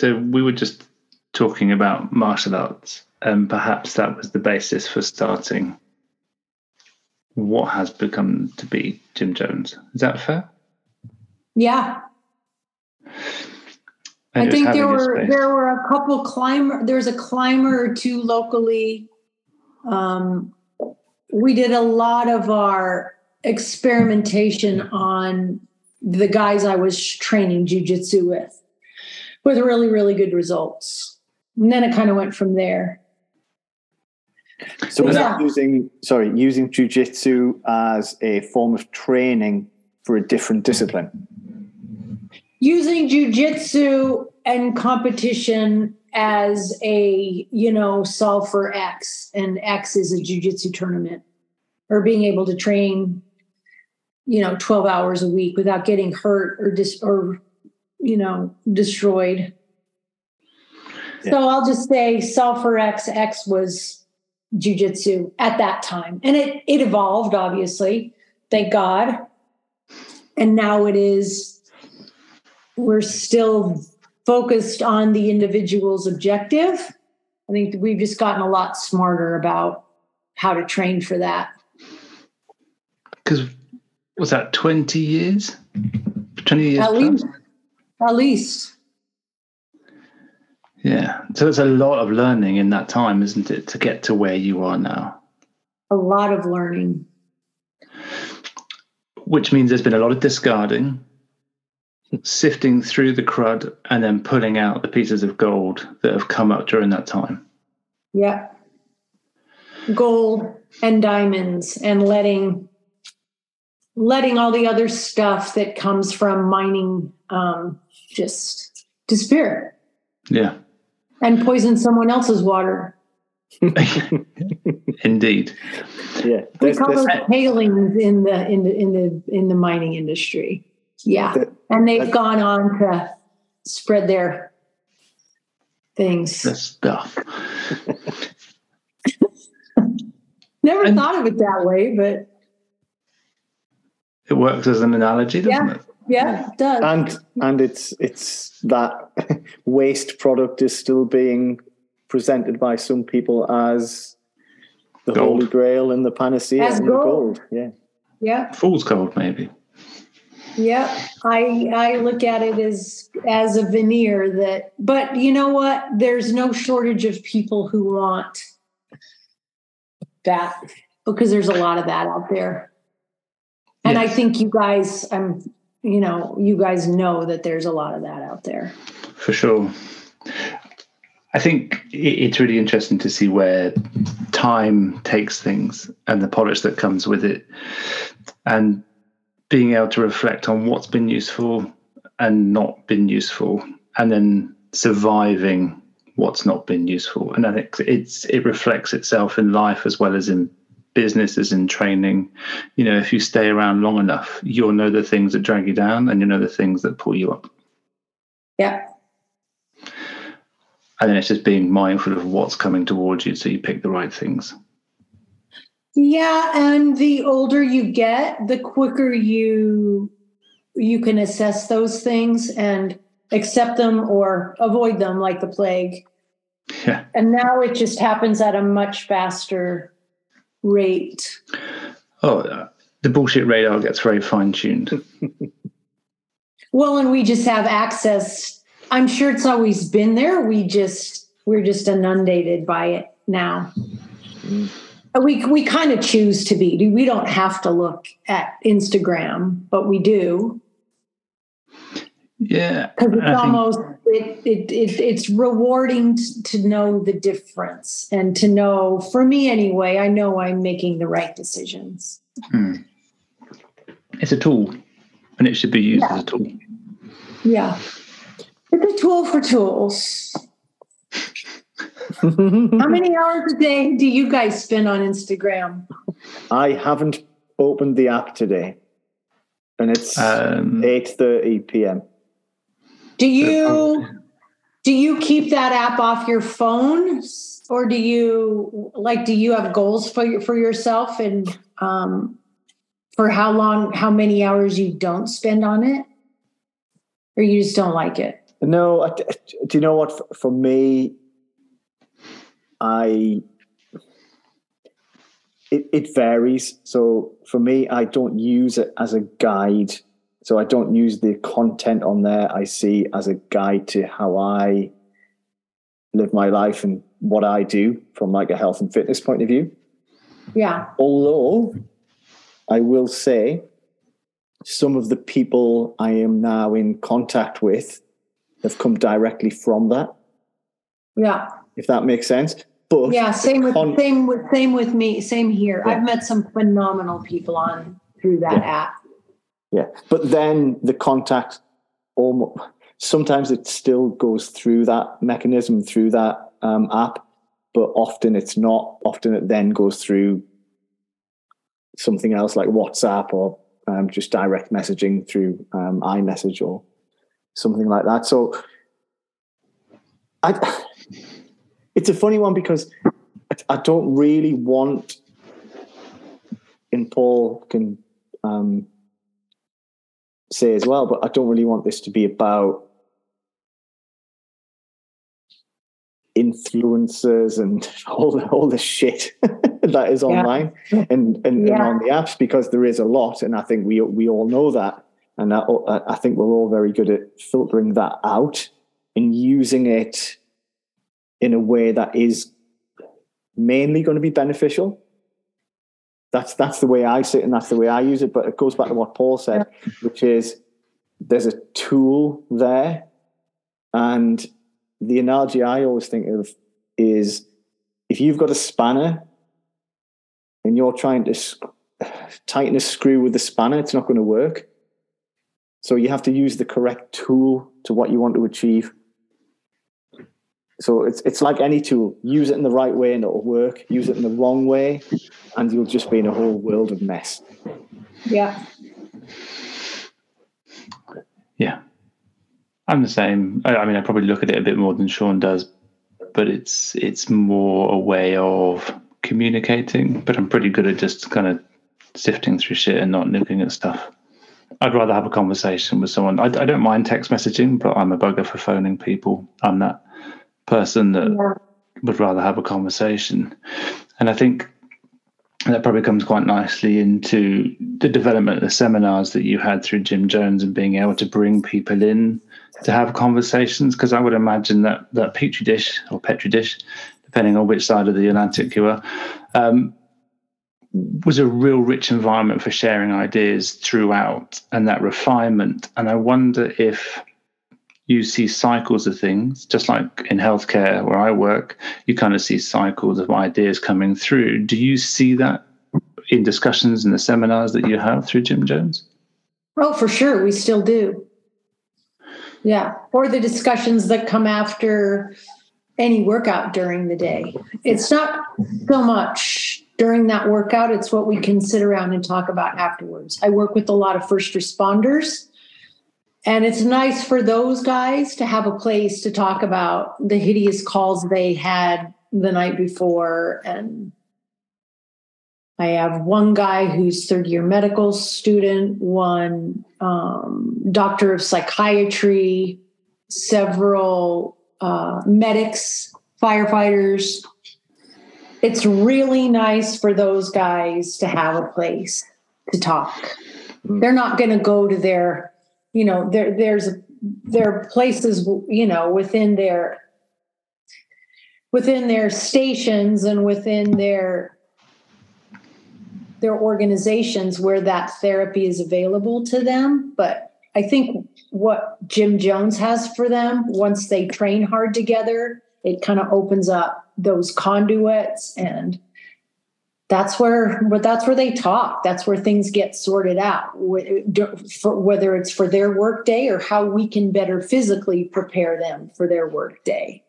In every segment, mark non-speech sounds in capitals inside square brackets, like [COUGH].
So we were just talking about martial arts, and perhaps that was the basis for starting what has become to be Gym Jones. Is that fair? Yeah. And I think there were there were a couple climber. There's a climber or two locally. Um, we did a lot of our experimentation on the guys I was training jujitsu with, with really really good results. And then it kind of went from there. So was Yeah. that using sorry, using jujitsu as a form of training for a different discipline? using jujitsu and competition as a you know solve for X, and X is a jujitsu tournament, or being able to train, you know, twelve hours a week without getting hurt or dis or you know destroyed. Yeah. So I'll just say solve for X. X was jujitsu at that time, and it it evolved obviously, thank God, and now it is we're still focused on the individual's objective. I think we've just gotten a lot smarter about how to train for that. Because was that 20 years? 20 years At least. At least. Yeah. So it's a lot of learning in that time, isn't it, to get to where you are now? A lot of learning. Which means there's been a lot of discarding, sifting through the crud, and then pulling out the pieces of gold that have come up during that time. Yeah. Gold and diamonds and letting letting all the other stuff that comes from mining um, just disappear Yeah. and poison someone else's water. [LAUGHS] Indeed. Yeah. We There's- call those tailings in the in the in the in the mining industry. Yeah, That- and they've gone on to spread their things. The stuff. [LAUGHS] Never and- thought of it that way, but It works as an analogy, doesn't Yeah. it? Yeah, it does. and and it's it's that [LAUGHS] waste product is still being presented by some people as the Gold. holy grail and the panacea As and the gold. gold. Yeah. yeah, Fool's gold, maybe. yeah. I I look at it as as a veneer that, but you know what? There's no shortage of people who want that because there's a lot of that out there. And I think you guys, I'm, you know, you guys know that there's a lot of that out there. For sure. I think it's really interesting to see where time takes things and the polish that comes with it, and being able to reflect on what's been useful and not been useful, and then surviving what's not been useful. And I think it's it reflects itself in life as well as in business as in training. You know, if you stay around long enough, you'll know the things that drag you down, and you know the things that pull you up. Yeah. and then it's just being mindful of what's coming towards you so you pick the right things Yeah. And the older you get, the quicker you you can assess those things and accept them or avoid them like the plague. yeah And now it just happens at a much faster rate. oh uh, the bullshit radar gets very fine-tuned [LAUGHS] Well, and we just have access. I'm sure it's always been there. We just we're just inundated by it now. We we kind of choose to be. We don't have to look at Instagram, but we do yeah because it's I think- almost it, it it it's rewarding t- to know the difference and to know. For me, anyway, I know I'm making the right decisions. hmm. it's a tool and it should be used as a tool Yeah, it's a tool for tools. [LAUGHS] How many hours a day do you guys spend on Instagram? I haven't opened the app today. And it's um, eight thirty PM. Do you do you keep that app off your phone, or do you like? Do you have goals for your, for yourself and um, for how long, how many hours you don't spend on it, or you just don't like it? No, I, do you know what? For, for me, I it, it varies. So for me, I don't use it as a guide. So I don't use the content on there I see as a guide to how I live my life and what I do from like a health and fitness point of view. Yeah. Although I will say some of the people I am now in contact with have come directly from that. Yeah. If that makes sense. But yeah, same with con- same with same with me. Same here. Yeah. I've met some phenomenal people on through that yeah. app. Yeah, but then the contact almost sometimes it still goes through that mechanism through that um, app, but often it's not. Often it then goes through something else like WhatsApp or um, just direct messaging through um, iMessage or something like that. So I, it's a funny one because I don't really want, and Paul can um, say as well, but I don't really want this to be about influencers and [LAUGHS] all the, all the shit [LAUGHS] that is online yeah. and, and, yeah. and, on the apps because there is a lot and I think we we all know that and I, I think we're all very good at filtering that out and using it in a way that is mainly going to be beneficial that's that's the way I see it and that's the way I use it but it goes back to what Paul said yeah. which is there's a tool there and the analogy I always think of is if you've got a spanner and you're trying to sc- tighten a screw with the spanner, it's not going to work. So you have to use the correct tool to what you want to achieve. So it's it's like any tool. Use it in the right way and it'll work. Use it in the wrong way, and you'll just be in a whole world of mess. Yeah. Yeah. I'm the same. I, I mean, I probably look at it a bit more than Sean does, but it's it's more a way of communicating. But I'm pretty good at just kind of sifting through shit and not looking at stuff. I'd rather have a conversation with someone. I, I don't mind text messaging, but I'm a bugger for phoning people. I'm that person that yeah. would rather have a conversation. And I think that probably comes quite nicely into the development of the seminars that you had through Gym Jones and being able to bring people in to have conversations because I would imagine that that petri dish or petri dish, depending on which side of the Atlantic you are, um, was a real rich environment for sharing ideas throughout and that refinement. And I wonder if you see cycles of things, just like in healthcare where I work, you kind of see cycles of ideas coming through. Do you see that in discussions in the seminars that you have through Gym Jones? Oh, for sure. We still do. Yeah. Or the discussions that come after any workout during the day. It's not so much during that workout, it's what we can sit around and talk about afterwards. I work with a lot of first responders, and it's nice for those guys to have a place to talk about the hideous calls they had the night before and I have one guy who's third year medical student, one um, doctor of psychiatry, several uh, medics, firefighters. It's really nice for those guys to have a place to talk. Mm-hmm. They're not going to go to their, you know, there there's there are places, you know, within their within their stations and within their their organizations where that therapy is available to them. But I think what Gym Jones has for them, once they train hard together, it kind of opens up those conduits and that's where that's where they talk that's where things get sorted out whether it's for their work day or how we can better physically prepare them for their work day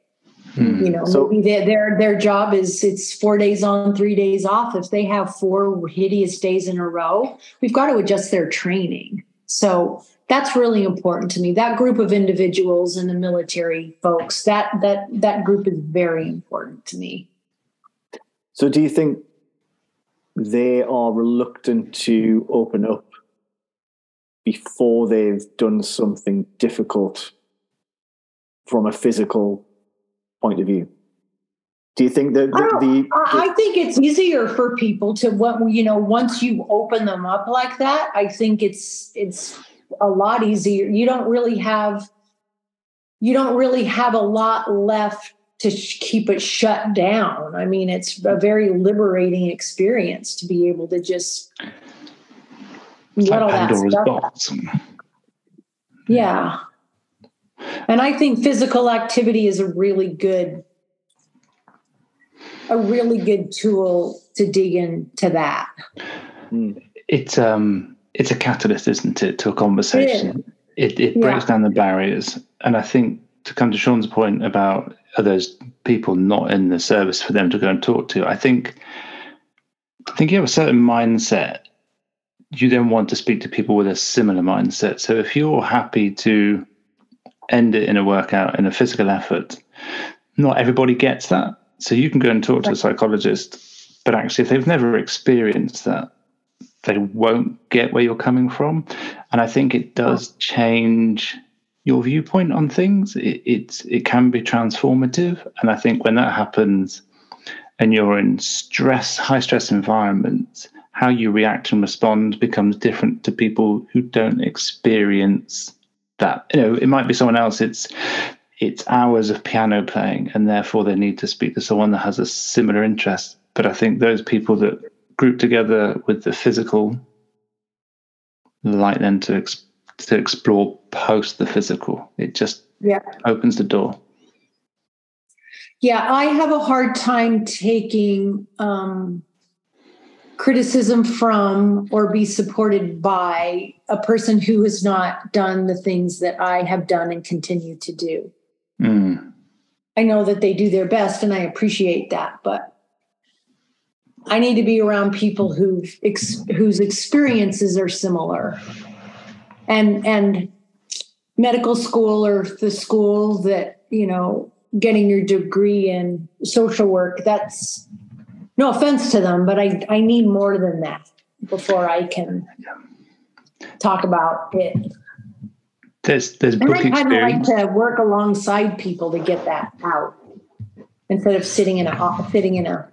Hmm. You know, so, maybe their, their their job is it's four days on, three days off. If they have four hideous days in a row, we've got to adjust their training. So that's really important to me. That group of individuals and the military folks, that that that group is very important to me. So do you think they are reluctant to open up before they've done something difficult from a physical point of view? Do you think that the, the, the, I think it's easier for people to what you know once you open them up like that. I think it's it's a lot easier. You don't really have you don't really have a lot left to sh- keep it shut down. I mean, it's a very liberating experience to be able to just It's let like all that stuff box. Yeah. And I think physical activity is a really good a really good tool to dig into that. It's um it's a catalyst, isn't it, to a conversation. It it breaks Yeah. down the barriers. And I think to come to Sean's point about are those people not in the service for them to go and talk to, I think I think you have a certain mindset. You then want to speak to people with a similar mindset. So if you're happy to end it in a workout, in a physical effort, not everybody gets that. So you can go and talk to a psychologist, but actually, if they've never experienced that, they won't get where you're coming from. And I think it does change your viewpoint on things. It, it's it can be transformative, and I think when that happens, and you're in stress, high stress environments, how you react and respond becomes different to people who don't experience that. You know, it might be someone else. It's it's hours of piano playing, and therefore they need to speak to someone that has a similar interest. But I think those people that group together with the physical, like then to ex- to explore post the physical. It just Yeah. opens the door. Yeah, I have a hard time taking um, criticism from or be supported by a person who has not done the things that I have done and continue to do. Mm. I know that they do their best and I appreciate that, but I need to be around people who ex, whose experiences are similar. And and medical school or the school that, you know, getting your degree in social work, that's no offense to them, but I I need more than that before I can talk about it. There's there's And book I kind of like to work alongside people to get that out instead of sitting in a sitting in a.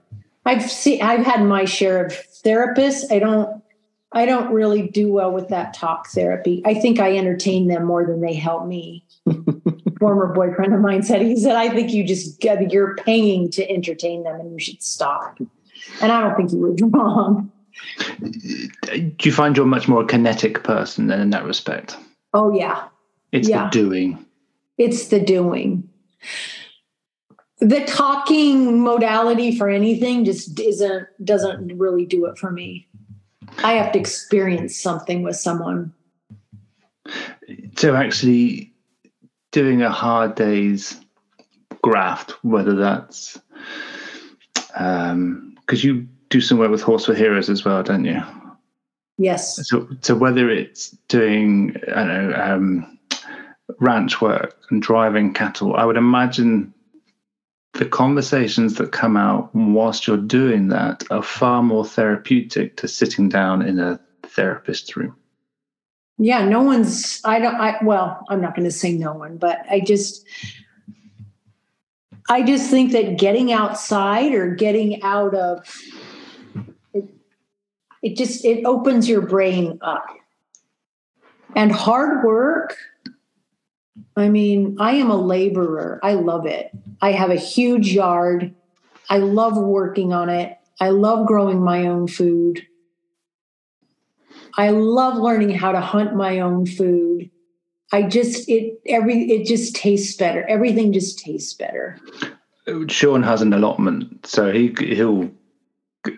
I've seen I've had my share of therapists. I don't I don't really do well with that talk therapy. I think I entertain them more than they help me. [LAUGHS] Former boyfriend of mine said he said I think you just get you're paying to entertain them and you should stop. And I don't think he was [LAUGHS] wrong. Do you find you're much more a kinetic person then in that respect? Oh yeah, It's Yeah. the doing. it's the doing the talking modality for anything just isn't doesn't really do it for me i have to experience something with someone So actually doing a hard day's graft, whether that's because you do some work with Horse for Heroes as well, don't you? yes So, so whether it's doing, I don't know, um, ranch work and driving cattle, I would imagine the conversations that come out whilst you're doing that are far more therapeutic to sitting down in a therapist's room. yeah no one's i don't i well i'm not going to say no one but i just i just think that getting outside or getting out of it, it just it opens your brain up and hard work i mean i am a laborer. I love it. I have a huge yard. I love working on it. I love growing my own food. I love learning how to hunt my own food. I just it every it just tastes better. Everything just tastes better. Sean has an allotment, so he he'll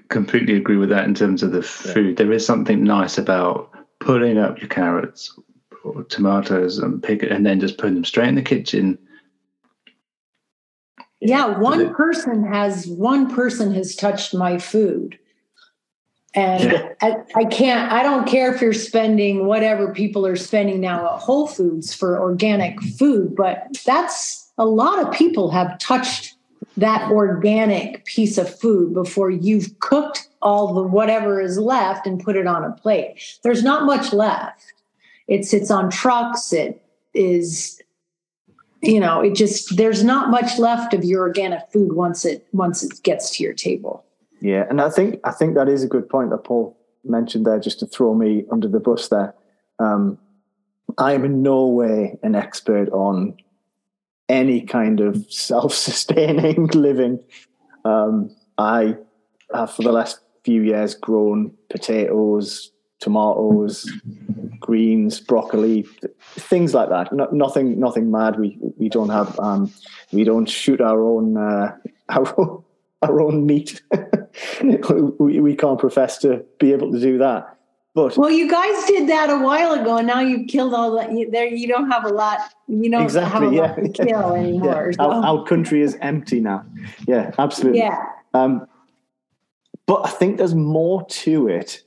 completely agree with that in terms of the food. There is something nice about pulling up your carrots or tomatoes and pick it, and then just putting them straight in the kitchen. Yeah, one it- person has one person has touched my food. And Yeah. I, I can't, I don't care if you're spending whatever people are spending now at Whole Foods for organic food, but that's a lot of people have touched that organic piece of food before you've cooked all the whatever is left and put it on a plate. There's not much left. It sits on trucks, it is you know, it just there's not much left of your organic food once it once it gets to your table. Yeah, and I think I think that is a good point that Paul mentioned there, just to throw me under the bus there. Um, I am in no way an expert on any kind of [LAUGHS] self-sustaining [LAUGHS] living. Um, I have for the last few years grown potatoes, tomatoes, greens, broccoli, things like that. No, nothing, nothing mad. We we don't have um, we don't shoot our own uh, [LAUGHS] our own, our own meat. [LAUGHS] we, we can't profess to be able to do that. But well, you guys did that a while ago, and now you've killed all that. You, there, you don't have a lot. You don't exactly, have a yeah. lot to kill [LAUGHS] anymore. yeah. so. our, our, country is empty now. Yeah, absolutely. Yeah. Um, but I think there's more to it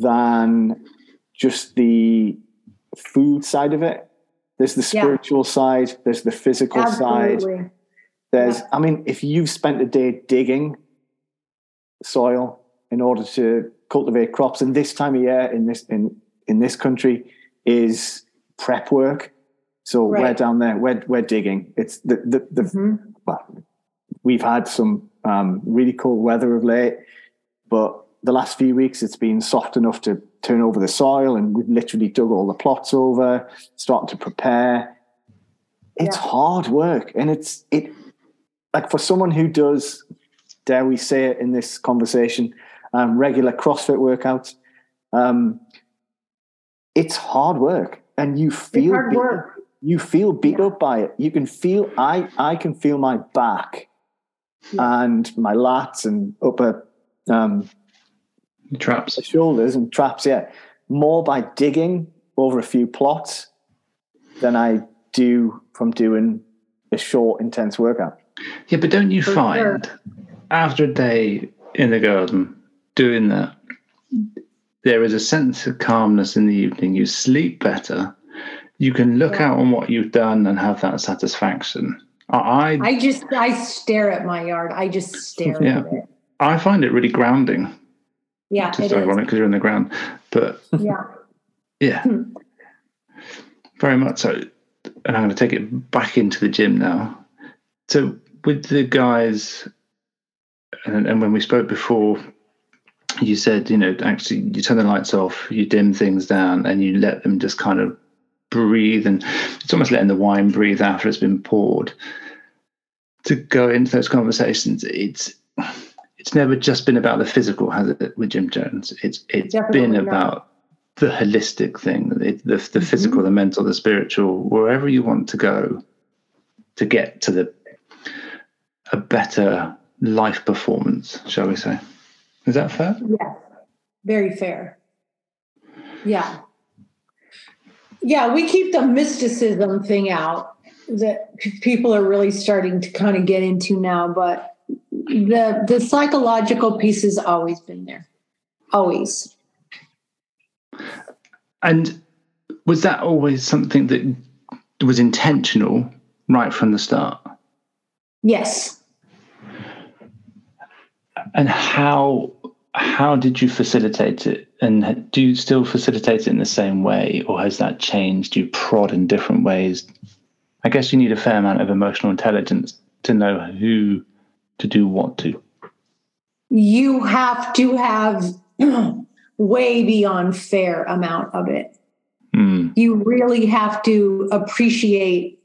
than just the food side of it. There's the spiritual yeah. side. There's the physical Absolutely. side. There's, yeah. I mean, if you've spent a day digging soil in order to cultivate crops, and this time of year in this in in this country is prep work. So right. we're down there, we're we're digging. It's the the, the mm-hmm. well, we've had some um, really cold weather of late, but the last few weeks it's been soft enough to turn over the soil, and we've literally dug all the plots over, starting to prepare. It's yeah. hard work, and it's it like for someone who does, dare we say it in this conversation, um, regular CrossFit workouts. Um, it's hard work, and you feel beat, you feel beat yeah. up by it. You can feel I I can feel my back yeah. and my lats and upper um, traps, shoulders and traps. Yeah, more by digging over a few plots than I do from doing a short, intense workout. Yeah, but don't you For find sure. after a day in the garden doing that, there is a sense of calmness in the evening. You sleep better. You can look yeah. out on what you've done and have that satisfaction. I I just I stare at my yard. I just stare yeah. at it. I find it really grounding. Yeah, it's ironic because you're in the ground, but yeah, [LAUGHS] yeah, hmm. very much so. And I'm going to take it back into the gym now. So with the guys, and, and when we spoke before, you said, you know, actually you turn the lights off, you dim things down, and you let them just kind of breathe. And it's almost letting the wine breathe after it's been poured. To go into those conversations, it's it's never just been about the physical, has it, with Gym Jones? It's it's Definitely been not. about the holistic thing, the the, the mm-hmm. physical, the mental, the spiritual, wherever you want to go to get to the a better life performance, shall we say? Is that fair? Yeah, very fair. Yeah. Yeah, we keep the mysticism thing out that people are really starting to kind of get into now, but the the psychological piece has always been there. Always. And was that always something that was intentional right from the start? Yes and how how did you facilitate it and do you still facilitate it in the same way or has that changed do you prod in different ways i guess you need a fair amount of emotional intelligence to know who to do what to you have to have [CLEARS THROAT] way beyond fair amount of it mm. you really have to appreciate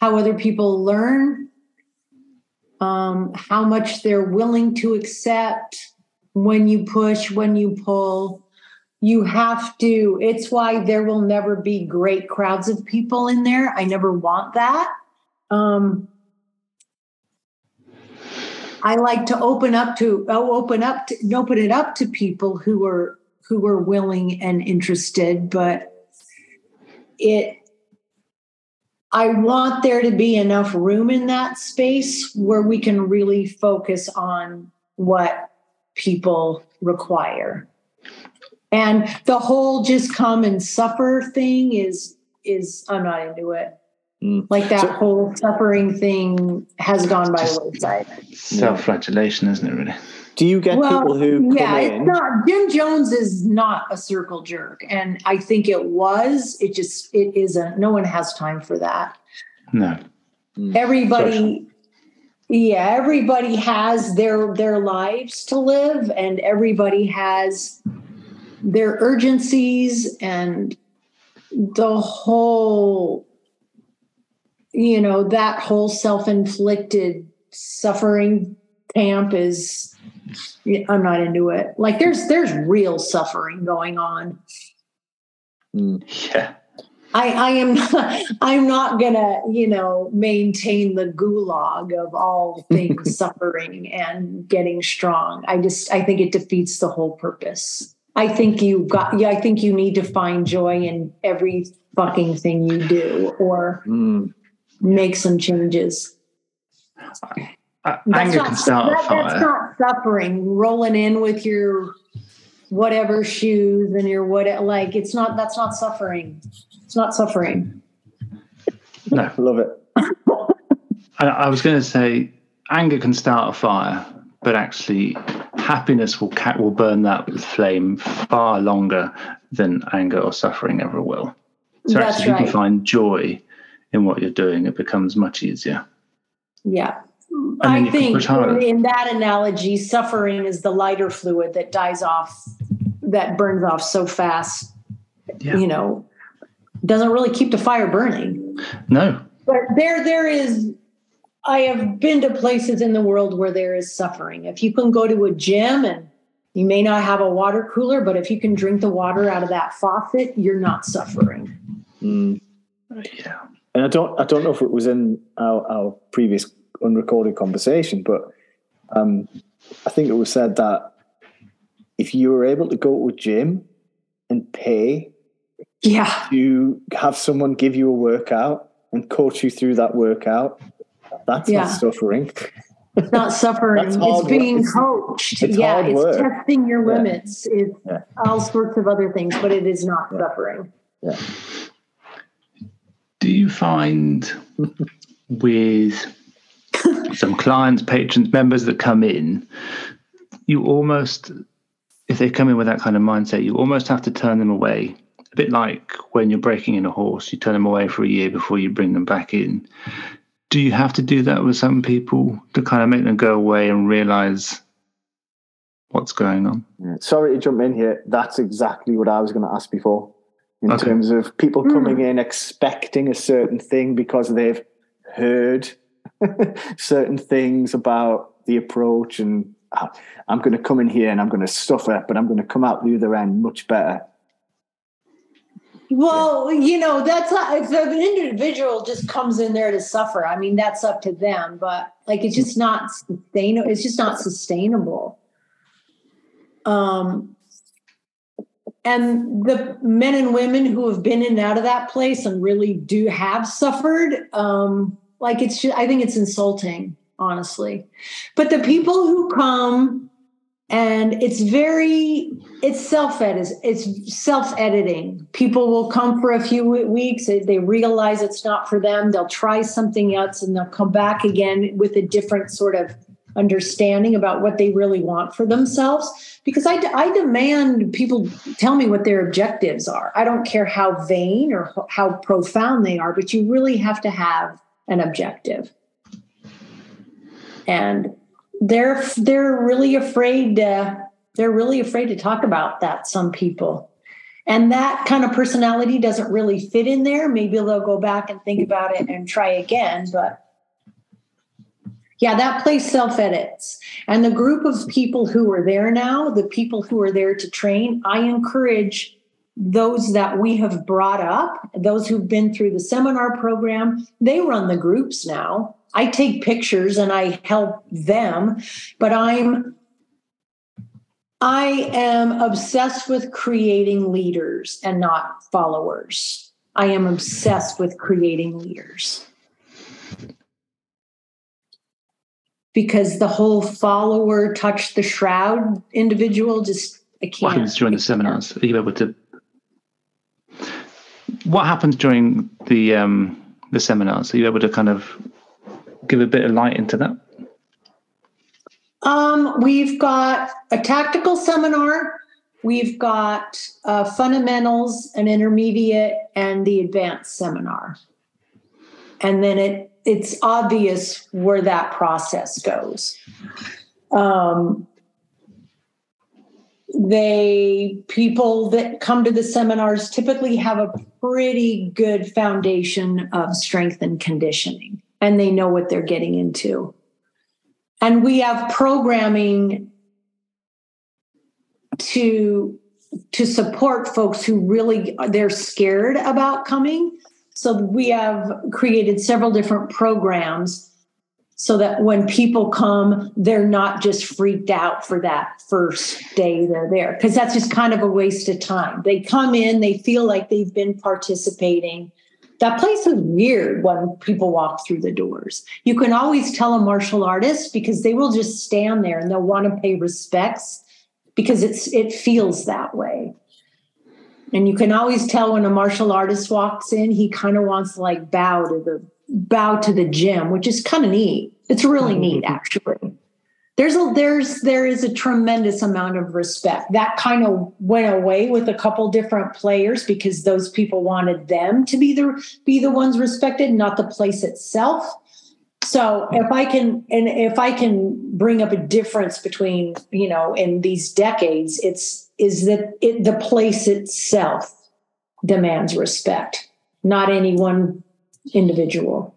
how other people learn um, how much they're willing to accept when you push, when you pull. You have to, it's why there will never be great crowds of people in there. I never want that. Um, I like to open up to oh, open up to open it up to people who are who are willing and interested, but it I want there to be enough room in that space where we can really focus on what people require. And the whole just come and suffer thing is is I'm not into it. Mm. Like that so, whole suffering thing has gone by the wayside. Self-flagellation, isn't it? Really. Do you get well, people who yeah, in? It's not, Gym Jones is not a circle jerk, and I think it was. It just it isn't. No one has time for that. No. Everybody, yeah, everybody has their their lives to live, and everybody has their urgencies and the whole, you know, that whole self-inflicted suffering camp is I'm not into it. Like there's there's real suffering going on. Yeah. I, I am not, [LAUGHS] I'm not gonna, you know, maintain the gulag of all [LAUGHS] things suffering and getting strong. I just I think it defeats the whole purpose. I think you got yeah, I think you need to find joy in every fucking thing you do or Mm. Make some changes. Uh, That's anger not, can start a that- That's not suffering. Rolling in with your whatever shoes and your what like it's not that's not suffering. It's not suffering. No. [LAUGHS] Love it. [LAUGHS] I, I was going to say anger can start a fire, but actually happiness will ca- will burn that flame far longer than anger or suffering ever will. So That's actually, if you can find joy in what you're doing, it becomes much easier. Yeah. I you can think in, in that analogy, suffering is the lighter fluid that dies off, that burns off so fast, Yeah. you know, doesn't really keep the fire burning. No, But there, there is. I have been to places in the world where there is suffering. If you can go to a gym and you may not have a water cooler, but if you can drink the water out of that faucet, you're not suffering. Mm. yeah, And I don't I don't know if it was in our, our previous unrecorded conversation, but um, I think it was said that if you were able to go to a gym and pay Yeah, to have someone give you a workout and coach you through that workout, that's Yeah. not suffering. it's not [LAUGHS] suffering. It's work. being coached. it's yeah, it's work. testing your Yeah. limits. It's Yeah. all sorts of other things, but it is not Yeah. suffering. Yeah. Do you find with [LAUGHS] some clients, patrons, members that come in, you almost, if they come in with that kind of mindset, you almost have to turn them away. A bit like when you're breaking in a horse, you turn them away for a year before you bring them back in. Do you have to do that with some people to kind of make them go away and realize what's going on? Sorry to jump in here. That's exactly what I was going to ask before. In Okay. terms of people Hmm. coming in expecting a certain thing because they've heard [LAUGHS] certain things about the approach, and "Ah, I'm going to come in here and I'm going to suffer, but I'm going to come out the other end much better. Well, you know, that's not, if an individual just comes in there to suffer, I mean, that's up to them, but like it's just not sustainable. It's just not sustainable. Um, and the men and women who have been in and out of that place and really do have suffered, um, like it's just, I think it's insulting, honestly. But the people who come and it's very it's self edit it's self editing people will come for a few weeks they realize it's not for them they'll try something else and they'll come back again with a different sort of understanding about what they really want for themselves because I, I demand people tell me what their objectives are. I don't care how vain or how profound they are but you really have to have an objective. And they're they're really afraid to they're really afraid to talk about that some people. And that kind of personality doesn't really fit in there. Maybe they'll go back and think about it and try again but yeah that place self edits and the group of people who are there now the people who are there to train i encourage those that we have brought up those who've been through the seminar program they run the groups now I take pictures and I help them, but I'm I am obsessed with creating leaders and not followers. I am obsessed with creating leaders. Because the whole follower touch the shroud individual just I can't. What happens during the seminars? Are you able to? What happens during the um, the seminars? Are you able to kind of give a bit of light into that? Um, we've got a tactical seminar. We've got uh, fundamentals, an intermediate, and the advanced seminar. and then it it's obvious where that process goes. Um, they people that come to the seminars typically have a pretty good foundation of strength and conditioning and they know what they're getting into and we have programming to to support folks who really they're scared about coming so we have created several different programs so that when people come, they're not just freaked out for that first day they're there, because that's just kind of a waste of time. They come in, they feel like they've been participating. That place is weird when people walk through the doors. You can always tell a martial artist because they will just stand there and they'll want to pay respects because it's it feels that way. And you can always tell when a martial artist walks in, he kind of wants to like bow to the bow to the gym, which is kind of neat. It's really mm-hmm. neat, actually. There's a there's there is a tremendous amount of respect that kind of went away with a couple different players because those people wanted them to be the be the ones respected, not the place itself. So if I can and if I can bring up a difference between you know in these decades, it's is that it the place itself demands respect, not any one individual.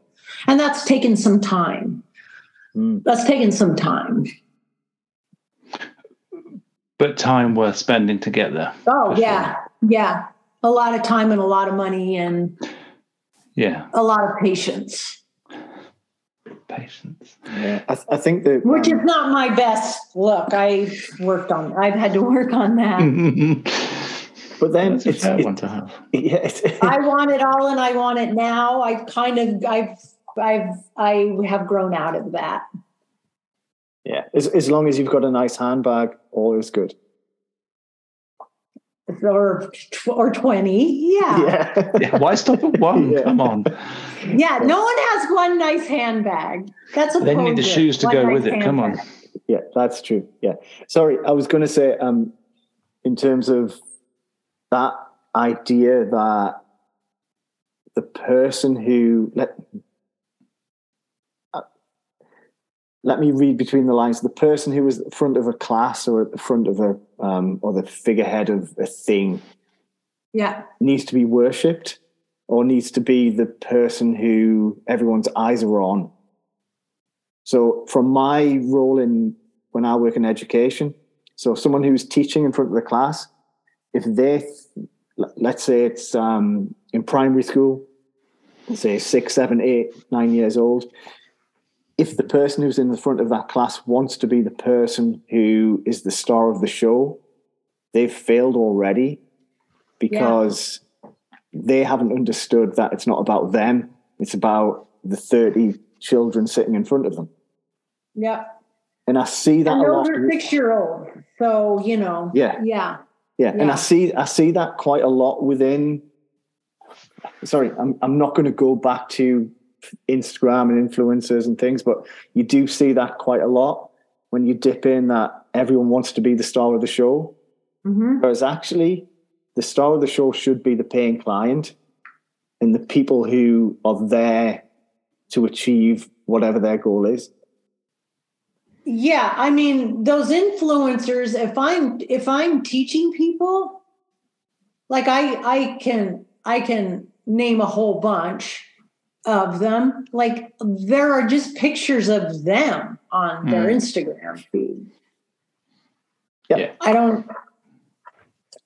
And that's taken some time. Mm. That's taken some time. But time worth spending together. Oh, yeah. Sure. Yeah. A lot of time and a lot of money and yeah, a lot of patience. Patience. Yeah, I, th- I think that which um, is not my best look. I worked on. I've had to work on that. [LAUGHS] But then it's, it's a fair one to have. Yeah, [LAUGHS] I want it all, and I want it now. I kind of, I've, I've, I have grown out of that. Yeah, as as long as you've got a nice handbag, all is good. Or or twenty, yeah. Yeah. yeah why stop at one? [LAUGHS] Yeah. Come on. Yeah, no one has one nice handbag. That's a. Then you need the shoes to go nice with it. Handbag. Come on. Yeah, that's true. Yeah. Sorry, I was going to say, um, in terms of that idea that the person who let uh, let me read between the lines. The person who was at the front of a class or at the front of a um, or the figurehead of a thing, yeah, needs to be worshipped or needs to be the person who everyone's eyes are on. So, from my role in when I work in education, so someone who's teaching in front of the class, if they, let's say it's um, in primary school, say six, seven, eight, nine years old, if the person who's in the front of that class wants to be the person who is the star of the show, they've failed already because. They haven't understood that it's not about them, it's about the 30 children sitting in front of them. Yeah. And I see that and those are six year old. So, you know, yeah. Yeah. Yeah, yeah. and I see I see that quite a lot within. Sorry, I'm I'm not going to go back to Instagram and influencers and things, but you do see that quite a lot when you dip in that everyone wants to be the star of the show, mm-hmm. whereas actually the star of the show should be the paying client and the people who are there to achieve whatever their goal is. Yeah i mean those influencers if i'm if i'm teaching people like i i can i can name a whole bunch of them. Like there are just pictures of them on mm. their instagram feed. Yeah. I don't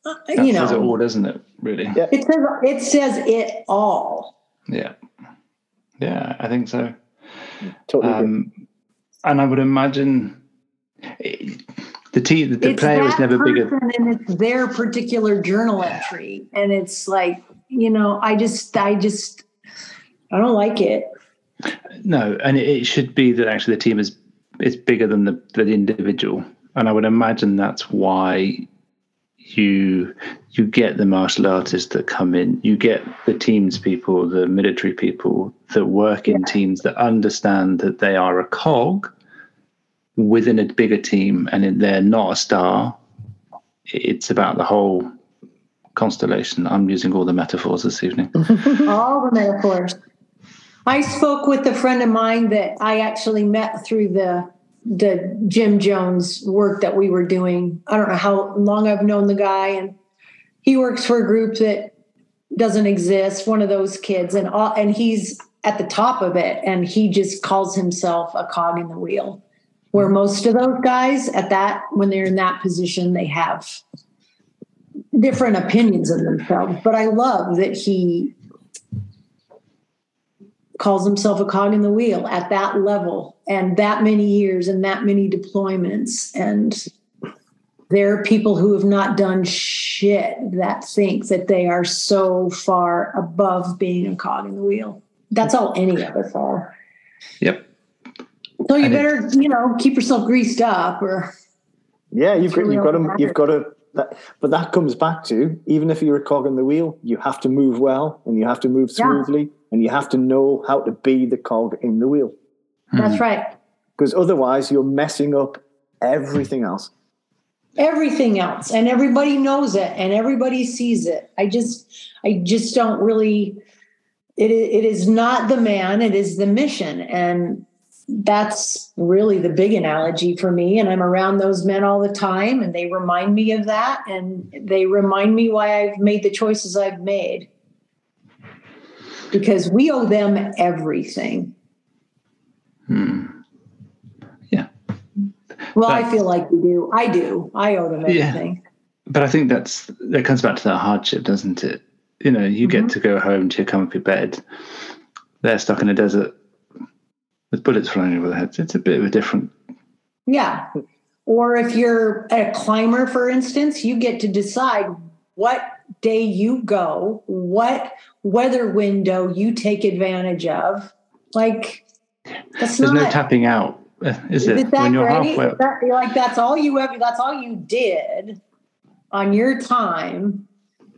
uh, that you know says it all doesn't it really? Yeah. it says it says it all. Yeah. Yeah i think so. Totally um, and I would imagine the team, the it's player is never bigger. And it's their particular journal entry, and it's like you know, I just, I just, I don't like it. No, and it should be that actually the team is is bigger than the, the individual, and I would imagine that's why you you get the martial artists that come in. You get the teams people the military people that work in yeah. teams that understand that they are a cog within a bigger team and they're not a star. It's about the whole constellation. I'm using all the metaphors this evening. [LAUGHS] All the metaphors. I spoke with a friend of mine that I actually met through the the Gym Jones work that we were doing. I don't know how long I've known the guy, and he works for a group that doesn't exist. One of those kids, and all, and he's at the top of it, and he just calls himself a cog in the wheel. Where most of those guys at that when they're in that position, they have different opinions of themselves. But I love that he calls himself a cog in the wheel at that level and that many years and that many deployments. And there are people who have not done shit that think that they are so far above being a cog in the wheel. That's all any of us are yep. So you and better you know keep yourself greased up or yeah you've got, you've got to you've got to that, but that comes back to even if you're a cog in the wheel you have to move well and you have to move smoothly yeah and you have to know how to be the cog in the wheel. That's mm. right. Because otherwise, you're messing up everything else. Everything else, and everybody knows it, and everybody sees it. I just, I just don't really. It it is not the man; it is the mission, and that's really the big analogy for me. And I'm around those men all the time, and they remind me of that, and they remind me why I've made the choices I've made because we owe them everything. Hmm. Yeah. Well, I feel like we do. I do. I owe them everything. Yeah. But I think that's that comes back to that hardship, doesn't it? You know, you mm-hmm. get to go home to your comfy bed. They're stuck in a desert with bullets flying over their heads. It's a bit of a different. Yeah. Or if you're a climber, for instance, you get to decide what day you go, what weather window you take advantage of. Like, there's not, no tapping out, uh, is it? when you're great? halfway, that, like that's all you ever. That's all you did on your time.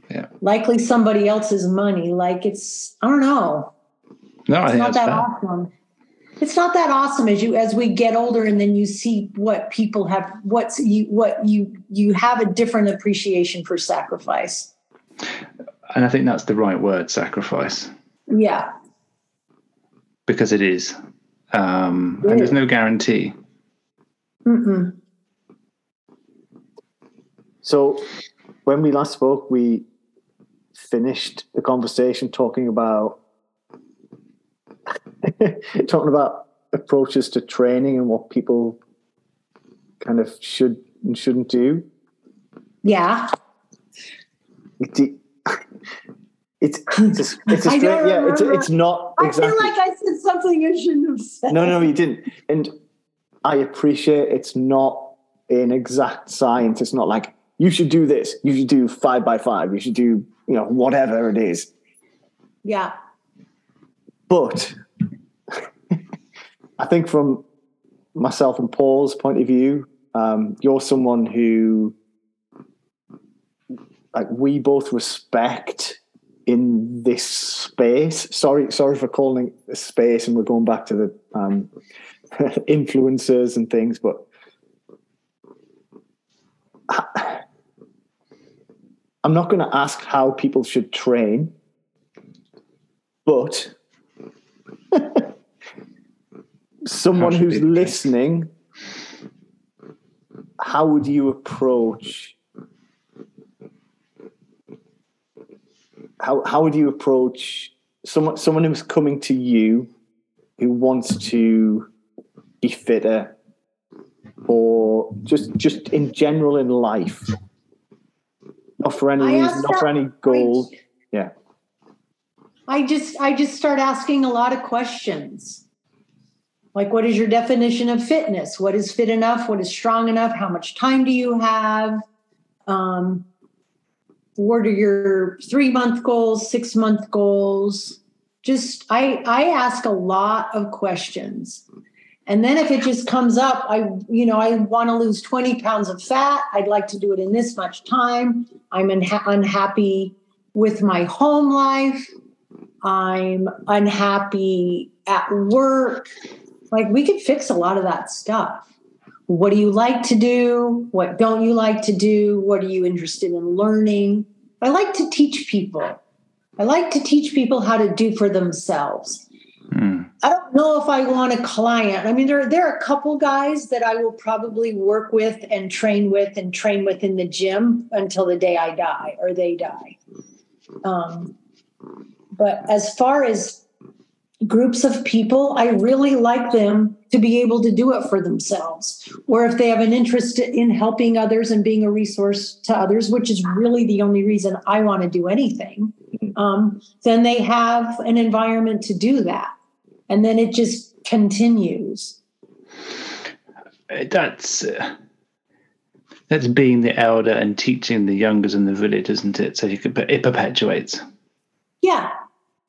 Yeah. Likely somebody else's money. Like it's I don't know. No, I it's think not that awesome. It's not that awesome as you as we get older and then you see what people have what's you what you you have a different appreciation for sacrifice and I think that's the right word, sacrifice. Yeah. Because it is. Um, and there's no guarantee. Mm-mm. So when we last spoke, we finished the conversation talking about [LAUGHS] talking about approaches to training and what people kind of should and shouldn't do. Yeah. It's it's it's, it's a straight, yeah it's it's not exactly. I feel like I said something I shouldn't have said. No, no, you didn't. And I appreciate it's not an exact science. It's not like you should do this. You should do five by five. You should do you know whatever it is. Yeah. But [LAUGHS] I think from myself and Paul's point of view, um, you're someone who like we both respect in this space. Sorry, sorry for calling it a space, and we're going back to the um, [LAUGHS] influencers and things, but I'm not going to ask how people should train, but [LAUGHS] someone who's listening, how would you approach? How how would you approach someone someone who's coming to you who wants to be fitter or just just in general in life? Not for any reason not for any goal. I, yeah. I just i just start asking a lot of questions. Like what is your definition of fitness? What is fit enough? What is strong enough? How much time do you have? Um, what are your three month goals, six month goals? Just I I ask a lot of questions. And then if it just comes up, I you know I want to lose 20 pounds of fat. I'd like to do it in this much time. I'm unha- unhappy with my home life. I'm unhappy at work. Like we could fix a lot of that stuff. What do you like to do? What don't you like to do? What are you interested in learning? I like to teach people. I like to teach people how to do for themselves. Mm. I don't know if I want a client. I mean, there there are a couple guys that I will probably work with and train with and train with in the gym until the day I die or they die. Um, but as far as groups of people, I really like them to be able to do it for themselves. Or if they have an interest in helping others and being a resource to others, which is really the only reason I want to do anything, um, then they have an environment to do that. And then it just continues. That's. Uh, that's being the elder and teaching the youngers in the village, isn't it? So you could, it perpetuates. Yeah,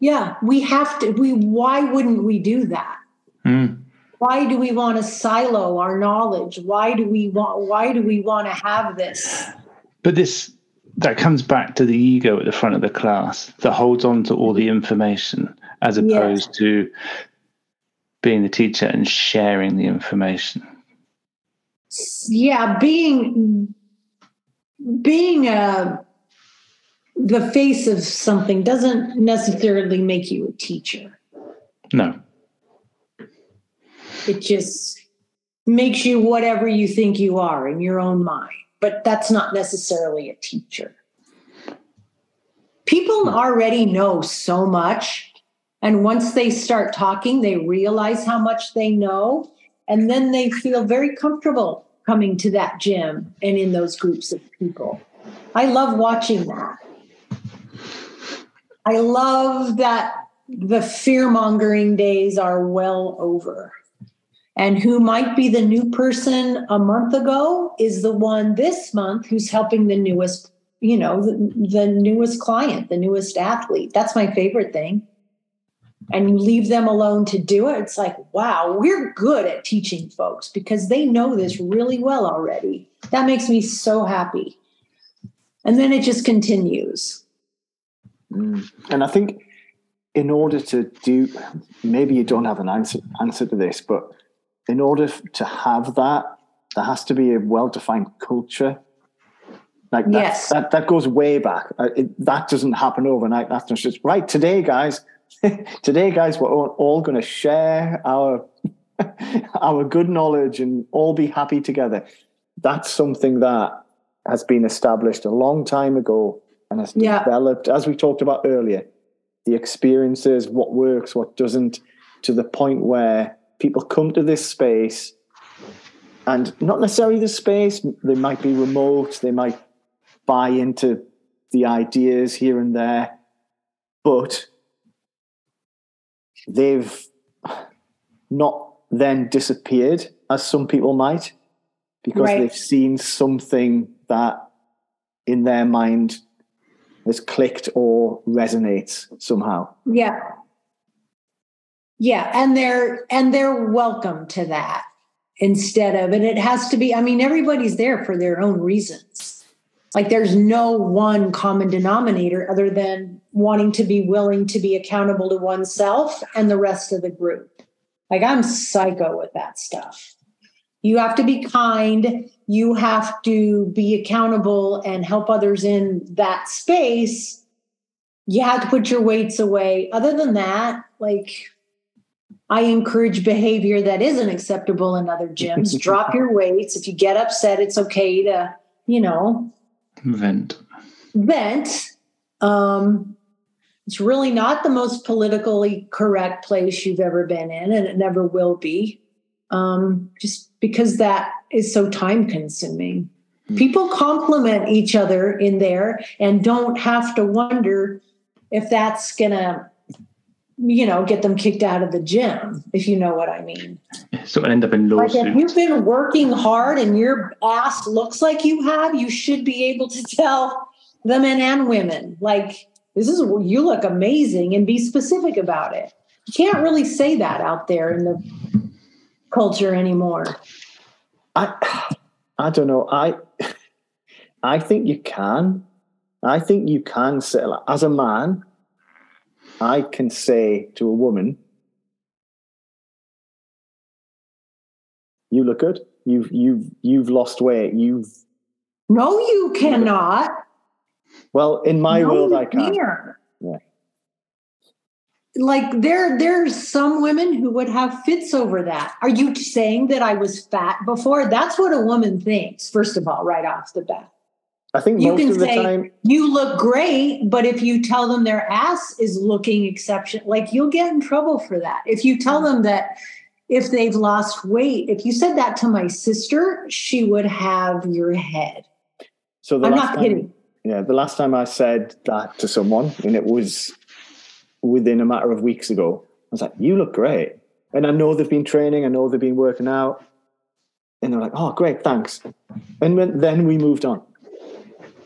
yeah, we have to. We why wouldn't we do that? Mm. Why do we want to silo our knowledge? Why do we want? Why do we want to have this? But this that comes back to the ego at the front of the class that holds on to all the information as opposed yes. to being the teacher and sharing the information. Yeah, being being a the face of something doesn't necessarily make you a teacher. No. It just makes you whatever you think you are in your own mind, but that's not necessarily a teacher. People hmm. already know so much. And once they start talking, they realize how much they know. And then they feel very comfortable coming to that gym and in those groups of people. I love watching that. I love that the fear mongering days are well over. And who might be the new person a month ago is the one this month who's helping the newest, you know, the, the newest client, the newest athlete. That's my favorite thing. And you leave them alone to do it. It's like, wow, we're good at teaching folks because they know this really well already. That makes me so happy. And then it just continues. Mm. And I think in order to do, maybe you don't have an answer answer to this, but in order to have that, there has to be a well-defined culture. Like that, yes. that, that goes way back. Uh, it, that doesn't happen overnight. That's not just right today, guys. [LAUGHS] today, guys, we're all, all going to share our [LAUGHS] our good knowledge and all be happy together. That's something that has been established a long time ago and has yeah. developed, as we talked about earlier, the experiences, what works, what doesn't, to the point where people come to this space and not necessarily the space, they might be remote, they might buy into the ideas here and there, but they've not then disappeared as some people might because right. they've seen something that in their mind has clicked or resonates somehow. Yeah. Yeah, and they're and they're welcome to that instead of and it has to be I mean everybody's there for their own reasons. Like there's no one common denominator other than wanting to be willing to be accountable to oneself and the rest of the group. Like I'm psycho with that stuff. You have to be kind. You have to be accountable and help others in that space. You have to put your weights away. Other than that, like I encourage behavior that isn't acceptable in other gyms. [LAUGHS] Drop your weights. If you get upset, it's okay to, you know, vent. Vent. Um, it's really not the most politically correct place you've ever been in, and it never will be um, just because that is so time consuming. Mm. People compliment each other in there and don't have to wonder if that's going to you know get them kicked out of the gym if you know what i mean so end up in lawsuits like if you've been working hard and your ass looks like you have you should be able to tell the men and women like this is you look amazing and be specific about it you can't really say that out there in the culture anymore? I I don't know. I I think you can. I think you can say as a man, I can say to a woman, you look good. You've you've you've lost weight. You've No, you cannot. Well, in my no, world I can. Yeah. Like there there's some women who would have fits over that. Are you saying that i was fat before? That's what a woman thinks first of all right off the bat. I think you most can of the say time, you look great but if you tell them their ass is looking exceptional like you'll get in trouble for that. If you tell them that if they've lost weight if you said that to my sister she would have your head. So the i'm not time, kidding Yeah, the last time I said that to someone, and it was within a matter of weeks ago, I was like, "You look great," and I know they've been training, I know they've been working out, and they're like, "Oh, great, thanks," and when, then we moved on.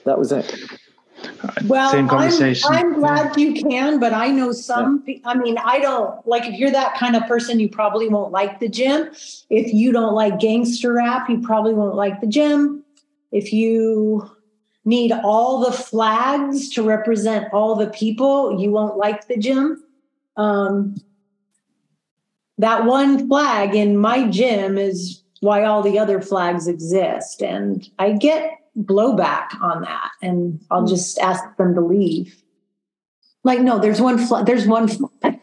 That was it. Well, Same conversation. I'm, I'm glad you can, but I know some. pe- I mean, I don't like if you're that kind of person, you probably won't like the gym. If you don't like gangster rap, you probably won't like the gym. If you need all the flags to represent all the people, you won't like the gym. Um, that one flag in my gym is why all the other flags exist. And I get blowback on that. And I'll just ask them to leave. Like, no, there's one flag, there's one flag. [LAUGHS]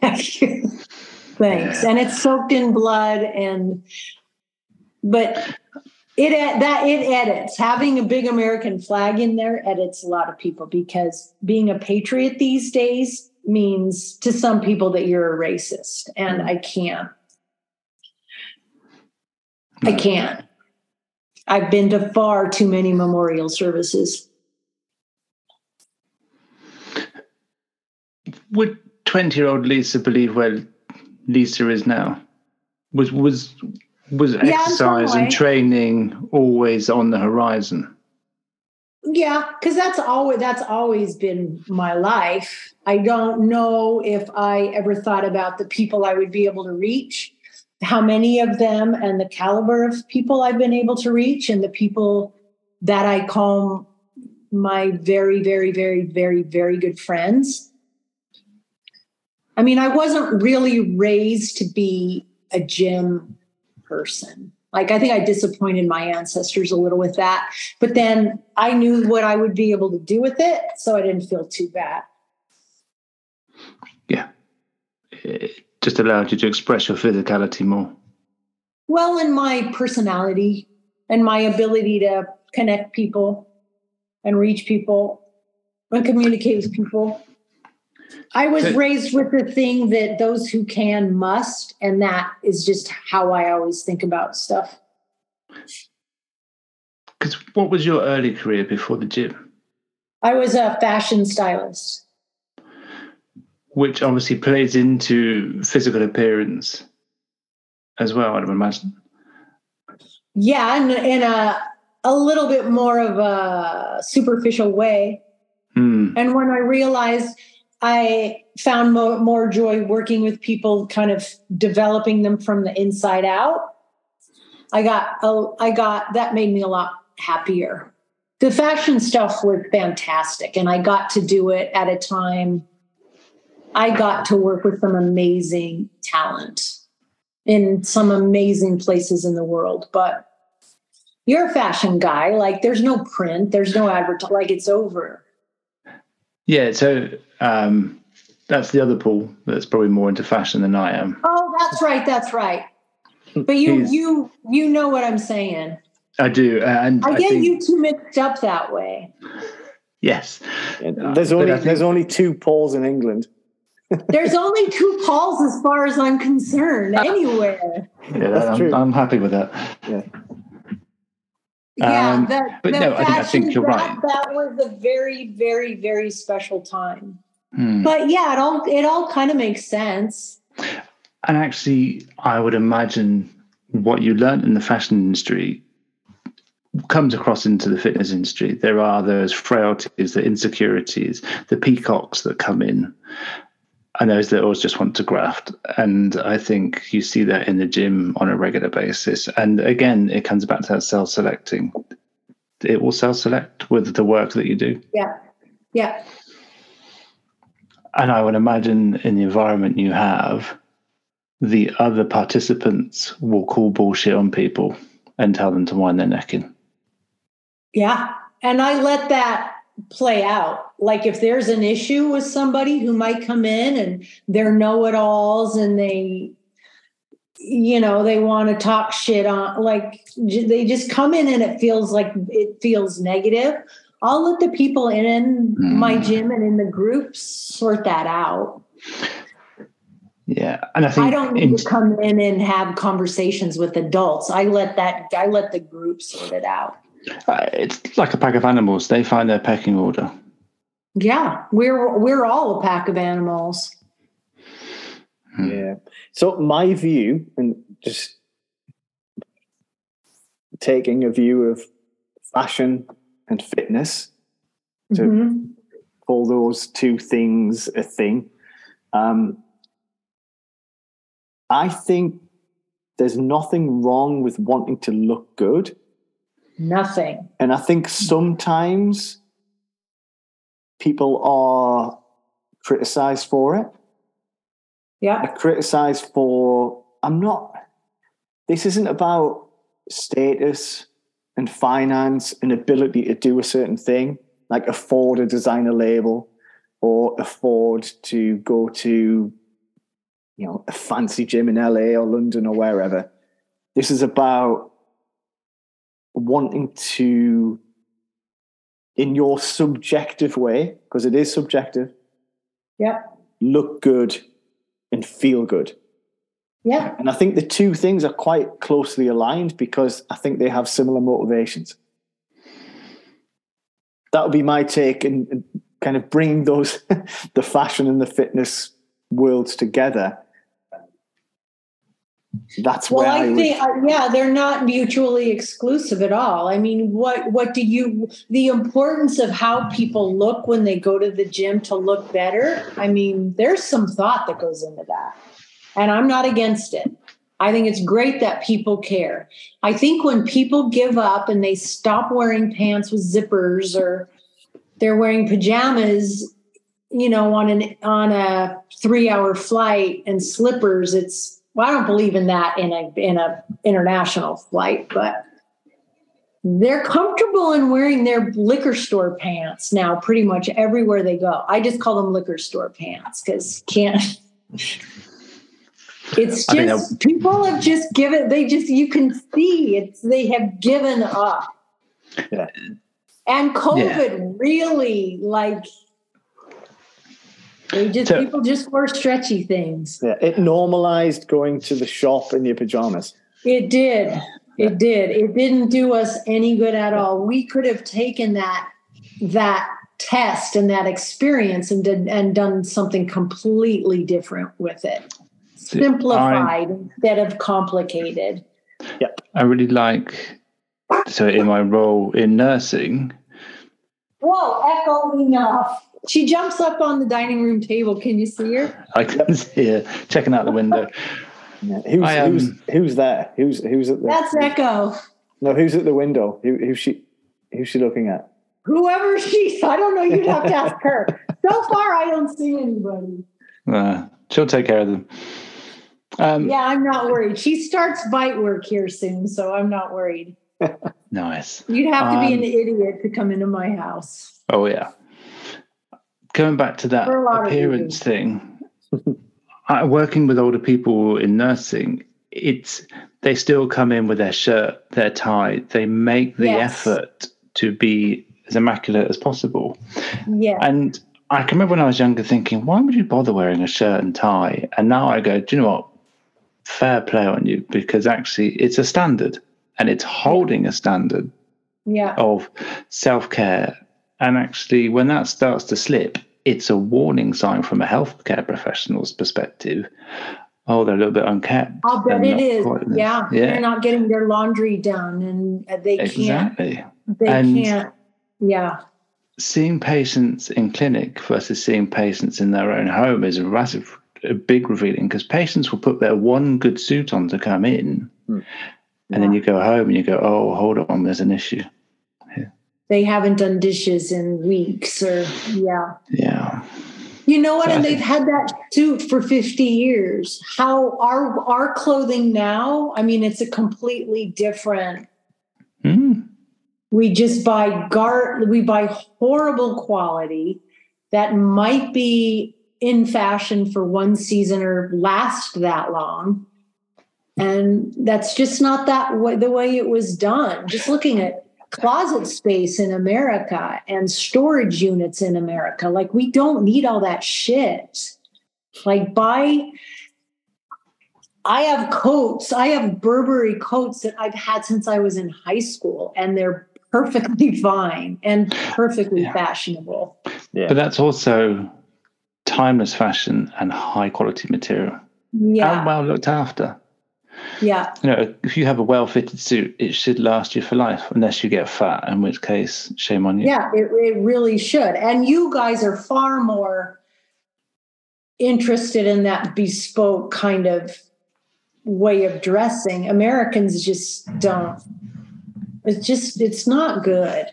Thanks. And it's soaked in blood and but it that it edits. Having a big American flag in there edits a lot of people because being a patriot these days means to some people that you're a racist and I can't. I hmm. can't. I've been to far too many memorial services. Would 20 year old Lisa believe where Lisa is now? Was was was some exercise and training always on the horizon? Yeah, because that's always that's always been my life. I don't know if I ever thought about the people I would be able to reach, how many of them, and the caliber of people I've been able to reach, and the people that I call my very, very, very, very, very good friends. I mean, I wasn't really raised to be a gym person. Like, I think I disappointed my ancestors a little with that. But then I knew what I would be able to do with it. So I didn't feel too bad. Yeah. It just allowed you to express your physicality more. Well, in my personality and my ability to connect people and reach people and communicate with people. I was raised with the thing that those who can must, and that is just how I always think about stuff. Because what was your early career before the gym? I was a fashion stylist. Which obviously plays into physical appearance as well, I'd imagine. Yeah, in, in a a little bit more of a superficial way. Hmm. And when I realized I found more, more joy working with people, kind of developing them from the inside out, I got I got that made me a lot happier. The fashion stuff was fantastic, and I got to do it at a time. I got to work with some amazing talent in some amazing places in the world, but you're a fashion guy. Like, there's no print, there's no advertising. Like, it's over. Yeah, so um, that's the other Paul that's probably more into fashion than I am. Oh, that's right. That's right. But you, you, you know what I'm saying. I do, and I I, get think you two mixed up that way. yes, And there's but only think- there's only two Pauls in England. [LAUGHS] There's only two Pauls as far as I'm concerned. Anywhere. yeah, That's I'm, true. I'm happy with that. Yeah. Yeah, Um, that. but no, I think- I think you're that, right. That was a very, very, very special time. Hmm. But yeah, it all it all kind of makes sense. And actually, I would imagine what you learned in the fashion industry comes across into the fitness industry. There are those frailties, the insecurities, the peacocks that come in, and those that always just want to graft. And I think you see that in the gym on a regular basis. And again, it comes back to that self selecting. It will self select with the work that you do. Yeah, yeah. And I would imagine in the environment you have, the other participants will call bullshit on people and tell them to wind their neck in. Yeah. And I let that play out. Like if there's an issue with somebody who might come in and they're know-it-alls and they you know they want to talk shit on like they just come in and it feels like it feels negative i'll let the people in mm. my gym and in the groups sort that out. Yeah and i think i don't need in, to come in and have conversations with adults. I let that i let the group sort it out. Uh, it's like a pack of animals. They find their pecking order yeah we're we're all a pack of animals Hmm. Yeah. So my view, and just taking a view of fashion and fitness to mm-hmm. call those two things a thing. Um, I think there's nothing wrong with wanting to look good. Nothing. And I think sometimes people are criticized for it. Yeah. I criticize for, I'm not, this isn't about status and finance and ability to do a certain thing, like afford a designer label or afford to go to, you know, a fancy gym in LA or London or wherever. This is about wanting to, in your subjective way, because it is subjective, yeah, look good and feel good. Yeah. And I think the two things are quite closely aligned because I think they have similar motivations. That would be my take in, kind of bringing those, [LAUGHS] the fashion and the fitness worlds together that's well i, I think uh, yeah they're not mutually exclusive at all. I mean what what do you the importance of how people look when they go to the gym to look better i mean there's some thought that goes into that. And i'm not against it. I think it's great that people care. I think when people give up and they stop wearing pants with zippers or they're wearing pajamas you know on an on a 3 hour flight and slippers it's well, I don't believe in that in a in a international flight, but they're comfortable in wearing their liquor store pants now pretty much everywhere they go. I just call them liquor store pants because can't [LAUGHS] it's just people have just given they just you can see it's they have given up. Yeah. And COVID yeah. really like they just to, people just wore stretchy things. Yeah, it normalized going to the shop in your pajamas. It did. It did. It didn't do us any good at all. We could have taken that that test and that experience and did and done something completely different with it. Simplified I, instead of complicated. Yep. I really like so in my role in nursing. Whoa, echo enough. She jumps up on the dining room table. Can you see her? I can [LAUGHS] see her checking out the window. Yeah. Who's, I, um, who's who's there? Who's who's at the? That's Echo. No, who's at the window? Who, who's she? Who's she looking at? Whoever she's. I don't know. You'd have to ask [LAUGHS] her. So far, I don't see anybody. Uh, she'll take care of them. Um, yeah, I'm not worried. She starts bite work here soon, so I'm not worried. [LAUGHS] nice. You'd have to be um, an idiot to come into my house. Oh yeah going back to that appearance thing, [LAUGHS] I, working with older people in nursing, it's they still come in with their shirt, their tie. They make the yes. effort to be as immaculate as possible. Yeah. And I can remember when I was younger thinking, why would you bother wearing a shirt and tie? And now I go, do you know what? Fair play on you because actually it's a standard and it's holding a standard yeah. of self care. And actually, when that starts to slip, it's a warning sign from a healthcare professional's perspective. Oh, they're a little bit unkept. I'll bet it is. Yeah. yeah. They're not getting their laundry done and they exactly. can't. They and can't. Yeah. Seeing patients in clinic versus seeing patients in their own home is a massive, a big revealing because patients will put their one good suit on to come in. Hmm. And yeah. then you go home and you go, oh, hold on, there's an issue they haven't done dishes in weeks or yeah yeah you know what and they've had that suit for 50 years how our our clothing now i mean it's a completely different mm. we just buy gar we buy horrible quality that might be in fashion for one season or last that long. And that's just not that way, the way it was done. Just looking at closet space in America and storage units in America, like we don't need all that shit. Like buy I have coats, I have Burberry coats that I've had since I was in high school and they're perfectly [LAUGHS] fine and perfectly yeah. fashionable. Yeah. But that's also timeless fashion and high quality material. Yeah. And well looked after. Yeah. You know, if you have a well fitted suit, it should last you for life, unless you get fat, in which case, shame on you. Yeah, it, it really should. And you guys are far more interested in that bespoke kind of way of dressing. Americans just don't. It's just, it's not good.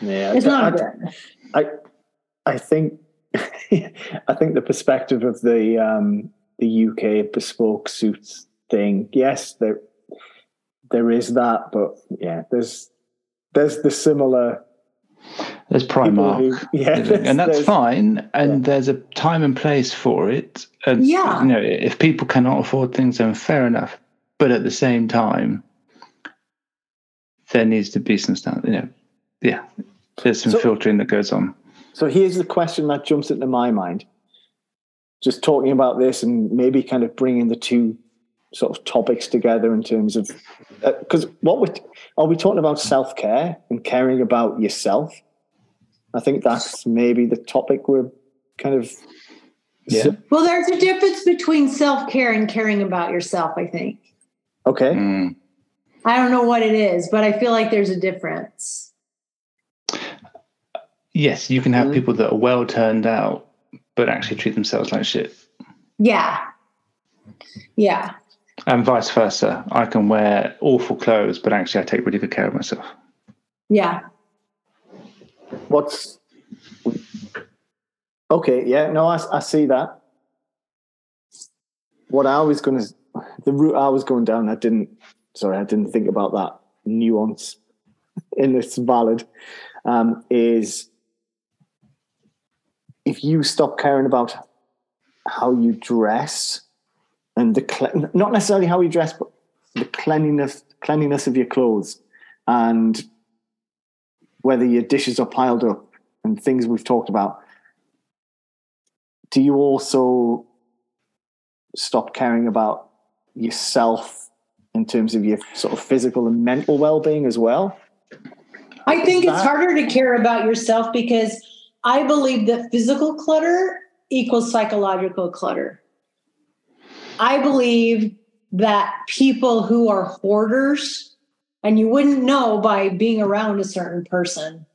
Yeah. It's not I, good. I, I think, [LAUGHS] I think the perspective of the, um, the UK bespoke suits thing. Yes, there there is that, but yeah, there's there's the similar. There's Primark, who, [LAUGHS] yeah, and that's fine. And yeah. there's a time and place for it. And yeah, you know, if people cannot afford things, then fair enough. But at the same time, there needs to be some standard. You know, yeah, there's some so, filtering that goes on. So here's the question that jumps into my mind. Just talking about this and maybe kind of bringing the two sort of topics together in terms of because uh, what we are we talking about self care and caring about yourself? I think that's maybe the topic we're kind of. Yeah. Well, there's a difference between self care and caring about yourself. I think. Okay. Mm. I don't know what it is, but I feel like there's a difference. Yes, you can have mm. people that are well turned out, but actually treat themselves like shit. Yeah. Yeah and vice versa. I can wear awful clothes, but actually, I take really good care of myself. Yeah. What's okay? Yeah, no, I, I see that. What I was going to, the route I was going down, I didn't. Sorry, I didn't think about that nuance. in this valid. Um, is if you stop caring about how you dress and the not necessarily how you dress, but the cleanliness cleanliness of your clothes and whether your dishes are piled up and things we've talked about. Do you also stop caring about yourself in terms of your sort of physical and mental well-being as well? I think it's harder to care about yourself because I believe that physical clutter equals psychological clutter. I believe that people who are hoarders, and you wouldn't know by being around a certain person,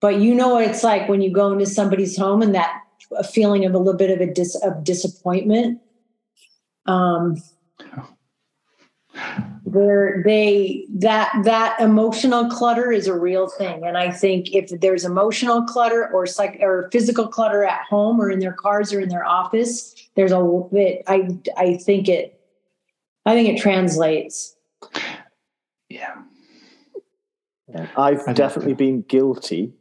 but you know what it's like when you go into somebody's home and that feeling of a little bit of a dis- of disappointment. Um, where they that that emotional clutter is a real thing. And i think if there's emotional clutter or psych or physical clutter at home or in their cars or in their office there's a bit i i think it i think it translates. Yeah. I've definitely been guilty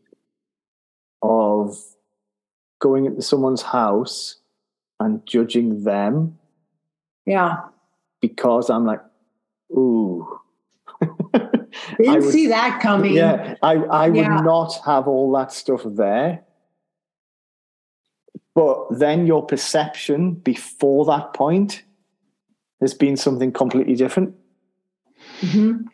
of going into someone's house and judging them yeah. because i'm like ooh. [LAUGHS] Didn't would, see that coming. Yeah, I, I would yeah. not have all that stuff there. But then your perception before that point has been something completely different. Mm-hmm.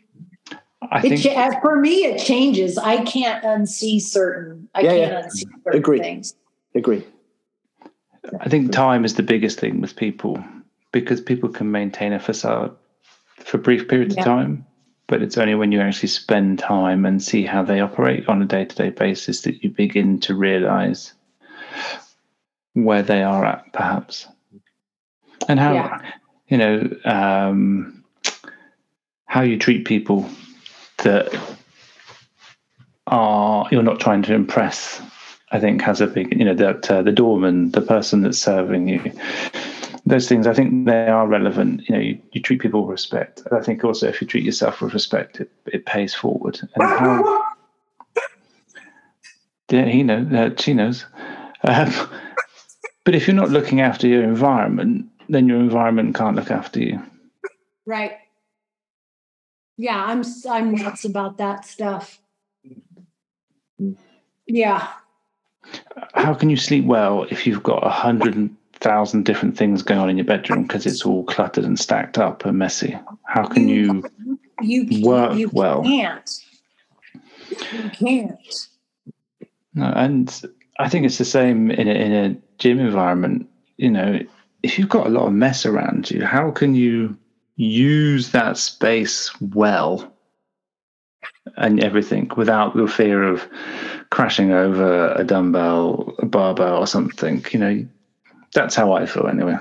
I think it, for me, it changes. I can't unsee certain. I yeah, can't yeah. unsee certain Agree. things. Agree. I think time is the biggest thing with people because people can maintain a facade for brief periods yeah. of time, but it's only when you actually spend time and see how they operate on a day to day basis that you begin to realize where they are at, perhaps, and how yeah. you know um, how you treat people that are you're not trying to impress. I think has a big, you know, that uh, the doorman, the person that's serving you, those things, I think they are relevant. You know, you, you treat people with respect. I think also if you treat yourself with respect, it, it pays forward. And how [LAUGHS] Yeah, he knows. Uh, she knows. Um, [LAUGHS] but if you're not looking after your environment, then your environment can't look after you. Right. Yeah, I'm I'm nuts about that stuff. Yeah. How can you sleep well if you've got a hundred thousand different things going on in your bedroom because it's all cluttered and stacked up and messy? How can you, you, you work you well? Can't. You can't. No, and I think it's the same in a, in a gym environment. You know, if you've got a lot of mess around you, how can you use that space well and everything without the fear of crashing over a dumbbell, a barbell, or something? You know, that's how I feel anyway.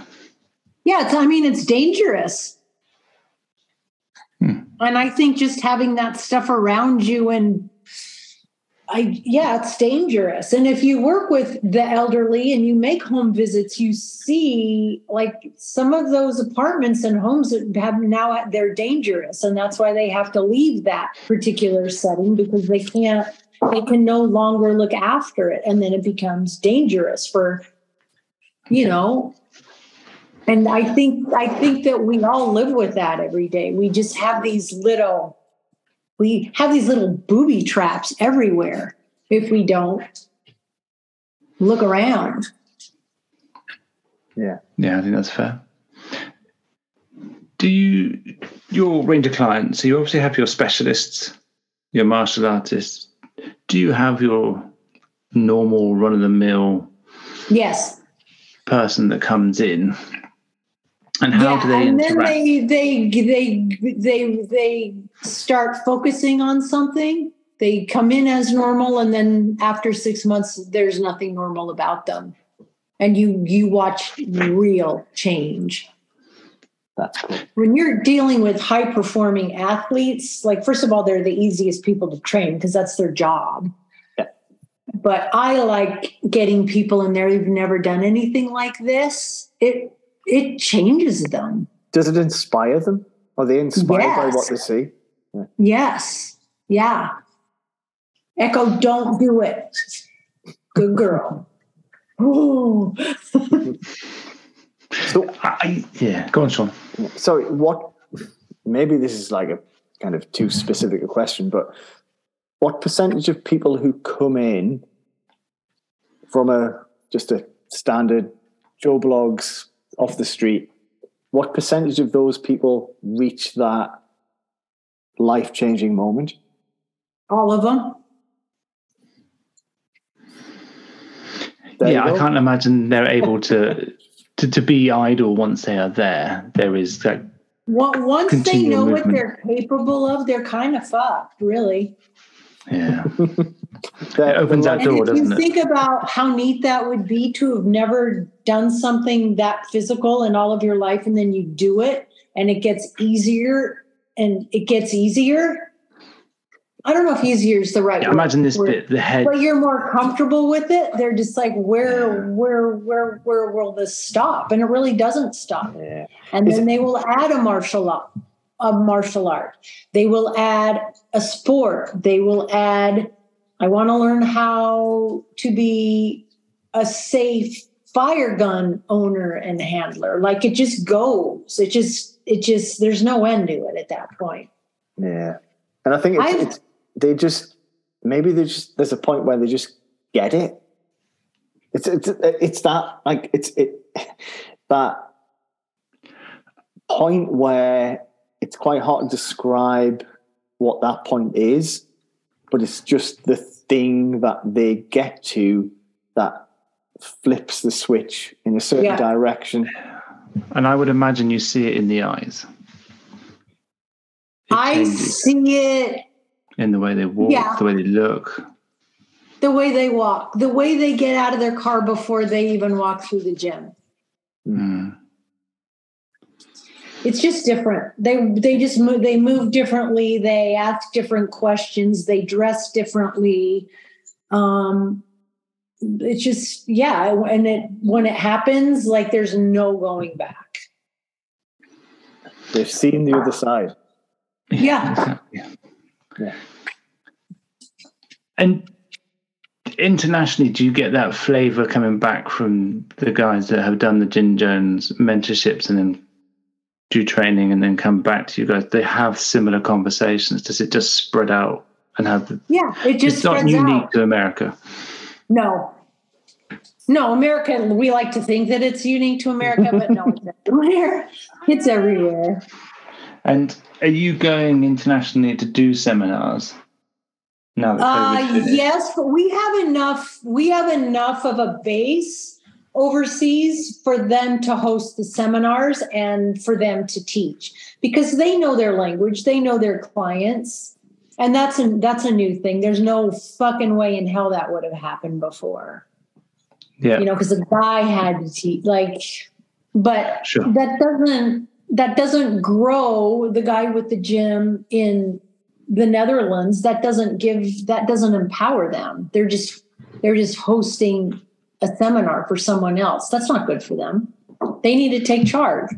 Yeah, it's, I mean, it's dangerous. Hmm. And I think just having that stuff around you and I yeah, it's dangerous. And if you work with the elderly and you make home visits, you see like some of those apartments and homes have now they're dangerous, and that's why they have to leave that particular setting because they can't they can no longer look after it, and then it becomes dangerous for you know. And I think I think that we all live with that every day. We just have these little we have these little booby traps everywhere if we don't look around. Yeah. Yeah, I think that's fair. Do you, your range of clients, so you obviously have your specialists, your martial artists. Do you have your normal run of the mill Yes. Person that comes in? And how yeah, do they and interact? then they they they they they start focusing on something. They come in as normal, and then after six months, there's nothing normal about them, and you you watch real change. That's cool. When you're dealing with high performing athletes, like first of all, they're the easiest people to train because that's their job. Yeah. But I like getting people in there who've never done anything like this. It it changes them. Does it inspire them? Are they inspired by what they see? Yes. Yeah. Echo, don't do it. Good girl. Ooh. [GASPS] So, I, yeah, go on, Sean. sorry, what? Maybe this is like a kind of too specific a question, but what percentage of people who come in from a just a standard Joe Bloggs off the street, what percentage of those people reach that life changing moment? All of them. There yeah, I can't imagine they're able to, [LAUGHS] to to be idle once they are there. There is that One- Once they Continual know what they're capable of, they're kind of fucked, really. Yeah. [LAUGHS] that It opens the that life- door, and if doesn't you it? think about how neat that would be to have never done something that physical in all of your life, and then you do it, and it gets easier, and it gets easier. I don't know if easier is the right Yeah, word. imagine this word. bit, the head. but you're more comfortable with it they're just like where Yeah. where where where will this stop and it really doesn't stop Yeah. and Is then they will add a martial art a martial art. They will add a sport. They will add i want to learn how to be a safe fire gun owner and handler. Like it just goes. It just it just there's no end to it at that point. Yeah, and I think it's, it's they just maybe they just there's a point where they just get it. It's it's it's that like it's it [LAUGHS] that point where it's quite hard to describe what that point is, but it's just the thing that they get to that flips the switch in a certain Yeah. direction. And I would imagine you see it in the eyes. It i changes see it in the way they walk, Yeah. the way they look. the way they walk, the way they get out of their car before they even walk through the gym. Mm. It's just different. They they just move. They move differently. They ask different questions. They dress differently. Um, it's just yeah. And it when it happens, like there's no going back. They've seen the other side. Yeah. exactly. [LAUGHS] Yeah. And internationally, do you get that flavor coming back from the guys that have done the Gym Jones mentorships and then do training and then come back to you guys? They have similar conversations. Does it just spread out and have? Yeah, it just it's not unique out. to America. No, no, America. We like to think that it's unique to America, but no, it's [LAUGHS] everywhere. It's everywhere. And are you going internationally to do seminars? Now uh, yes, but we have enough. We have enough of a base overseas for them to host the seminars and for them to teach because they know their language, they know their clients, and that's a that's a new thing. There's no fucking way in hell that would have happened before. Yeah, you know, because the guy had to teach like, but sure. that doesn't that doesn't grow the guy with the gym in the Netherlands, that doesn't give that doesn't empower them. They're just they're just hosting a seminar for someone else. That's not good for them. They need to take charge.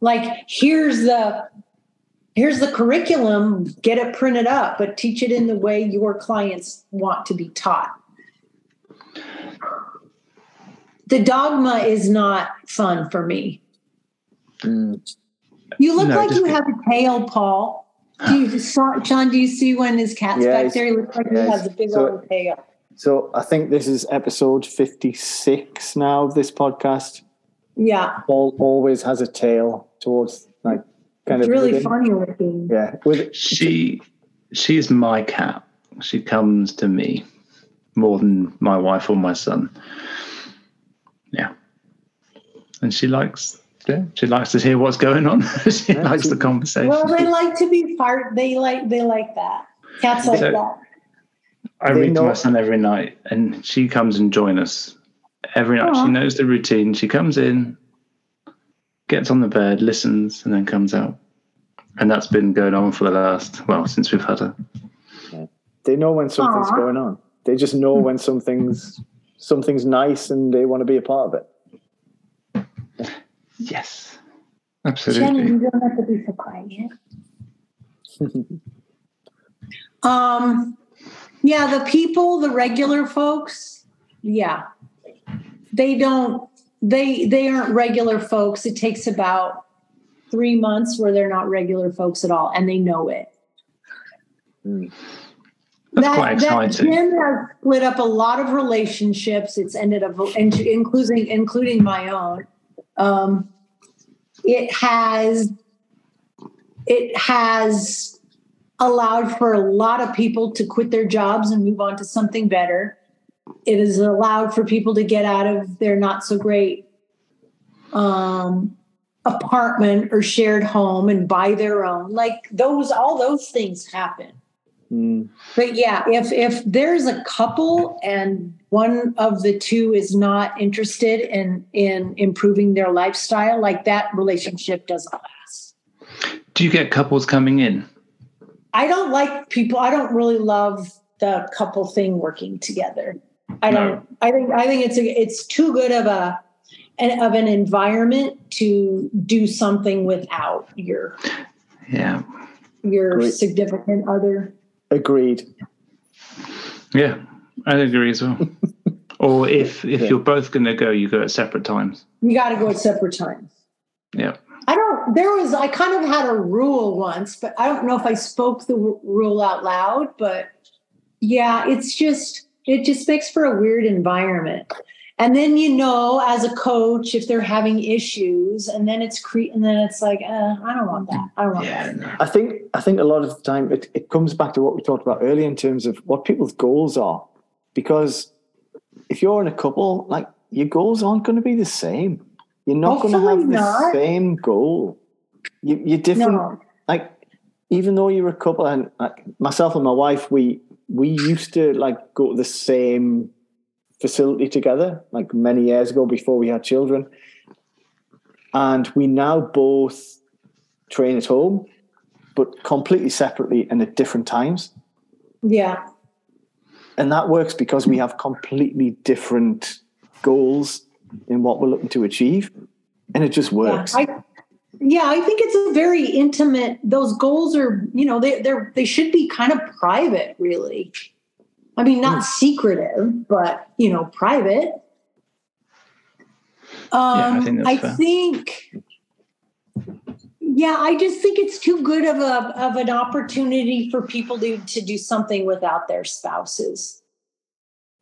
Like here's the here's the curriculum, get it printed up, but teach it in the way your clients want to be taught. The dogma is not fun for me. Mm. You look no, like you have a tail, Paul. Do you, Sean, do you see when his cat's back there? He looks like he has a big so, old tail. So I think this is episode 56 now of this podcast. Yeah. Paul always has a tail towards like kind it's of really funny looking. Yeah. With she she's my cat. She comes to me more than my wife or my son. Yeah. And she likes yeah, she likes to hear what's going on. [LAUGHS] she yeah, likes she, the conversation. Well, they like to be part. They like they like that. Cats like so, that. I they read know. to my son every night, and she comes and join us every night. Aww. She knows the routine. She comes in, gets on the bed, listens, and then comes out. And that's been going on for the last well since we've had her. They know when something's Aww. going on. They just know hmm. when something's something's nice, and they want to be a part of it. Yes, absolutely. Jenny, you don't have to be so quiet. [LAUGHS] um, yeah, the people, the regular folks, yeah, they don't. They they aren't regular folks. It takes about three months where they're not regular folks at all, and they know it. Mm. That's that, quite exciting. That gym has split up a lot of relationships. It's ended up, including including my own. Um, it has it has allowed for a lot of people to quit their jobs and move on to something better. It has allowed for people to get out of their not so great um, apartment or shared home and buy their own. Like those, all those things happen. Mm. But yeah, if if there's a couple and one of the two is not interested in in improving their lifestyle, like that relationship doesn't last. Do you get couples coming in? I don't like people. I don't really love the couple thing working together. I don't. No. I think. I think it's a, it's too good of a an, of an environment to do something without your yeah your Great. significant other. Agreed. Yeah, I agree as well. [LAUGHS] or if if yeah. you're both going to go, you go at separate times. You got to go at separate times. Yeah. I don't. There was. I kind of had a rule once, but I don't know if I spoke the rule out loud. But yeah, it's just it just makes for a weird environment. And then you know, as a coach, if they're having issues, and then it's cre- and then it's like, uh, I don't want that. I don't want yeah, that. I think I think a lot of the time it, it comes back to what we talked about earlier in terms of what people's goals are. Because if you're in a couple, like your goals aren't going to be the same. You're not going to have the same goal. You, you're different. No. Like even though you're a couple, and like myself and my wife, we we used to like go to the same facility together, like many years ago before we had children. And we now both train at home, but completely separately and at different times. Yeah. And that works because we have completely different goals in what we're looking to achieve. And it just works. Yeah, I, yeah, I think it's a very intimate. Those goals are, you know, they they're they should be kind of private, really. I mean, not secretive, but you know, private. Um, Yeah, I think that's I fair. think, yeah, I just think it's too good of a of an opportunity for people to to do something without their spouses.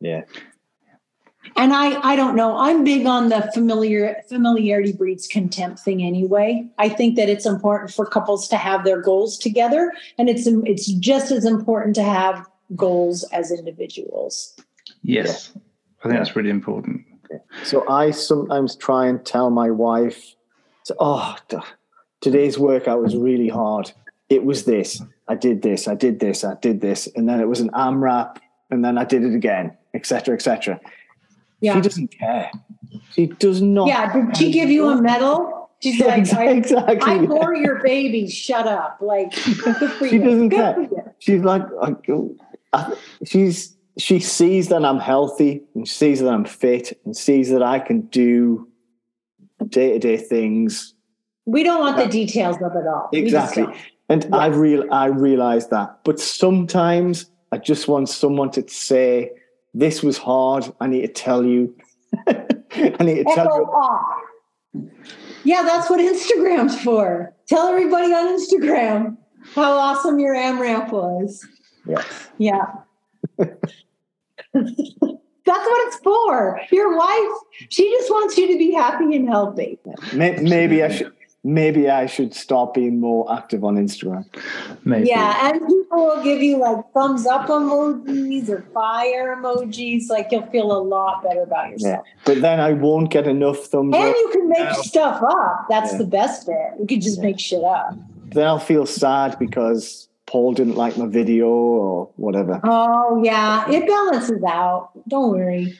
Yeah. And I I don't know. I'm big on the familiar familiarity breeds contempt thing anyway. I think that it's important for couples to have their goals together, and it's it's just as important to have goals as individuals. Yes. I think that's really important. So I sometimes try and tell my wife, "Oh, today's workout was really hard. It was this. I did this. I did this. I did this, and then it was an AMRAP, and then I did it again, etc., etc." Yeah. She doesn't care. She does not. Yeah. Did she give you a medal? She's Yeah, like, I, exactly. I bore your baby. Shut up. Like, [LAUGHS] She doesn't care. She's like, I, I, she's she sees that I'm healthy and sees that I'm fit and sees that I can do day to day things We don't want the details of it all. Exactly. And I real I realize that, but sometimes I just want someone to say, "This was hard. I need to tell you. [LAUGHS] I need to tell Echo you." Yeah, that's what Instagram's for. Tell everybody on Instagram how awesome your AMRAP was. Yeah. Yeah. [LAUGHS] that's what it's for. Your wife, she just wants you to be happy and healthy. Maybe I should. Maybe I should start being more active on Instagram. Maybe. Yeah, and people will give you like thumbs up emojis or fire emojis. Like you'll feel a lot better about yourself. Yeah, yourself. but then I won't get enough thumbs And up. And you can make Yeah. stuff up. That's Yeah. the best bit. You can just Yeah. make shit up. Then I'll feel sad because Paul didn't like my video or whatever. Oh yeah, it balances out. Don't worry.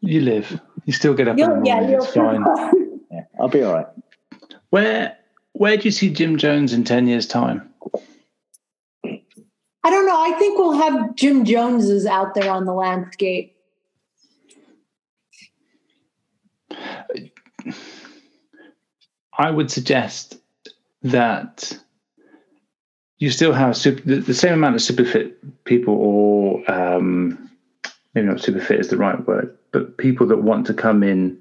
You live. You still get up in the You'll, morning. yeah, you'll it's fine. [LAUGHS] Yeah, I'll be all right. Where where do you see Gym Jones in ten years' time? I don't know. I think we'll have Gym Joneses out there on the landscape. I would suggest that you still have super, the, same amount of super fit people, or um, maybe not super fit is the right word, but people that want to come in,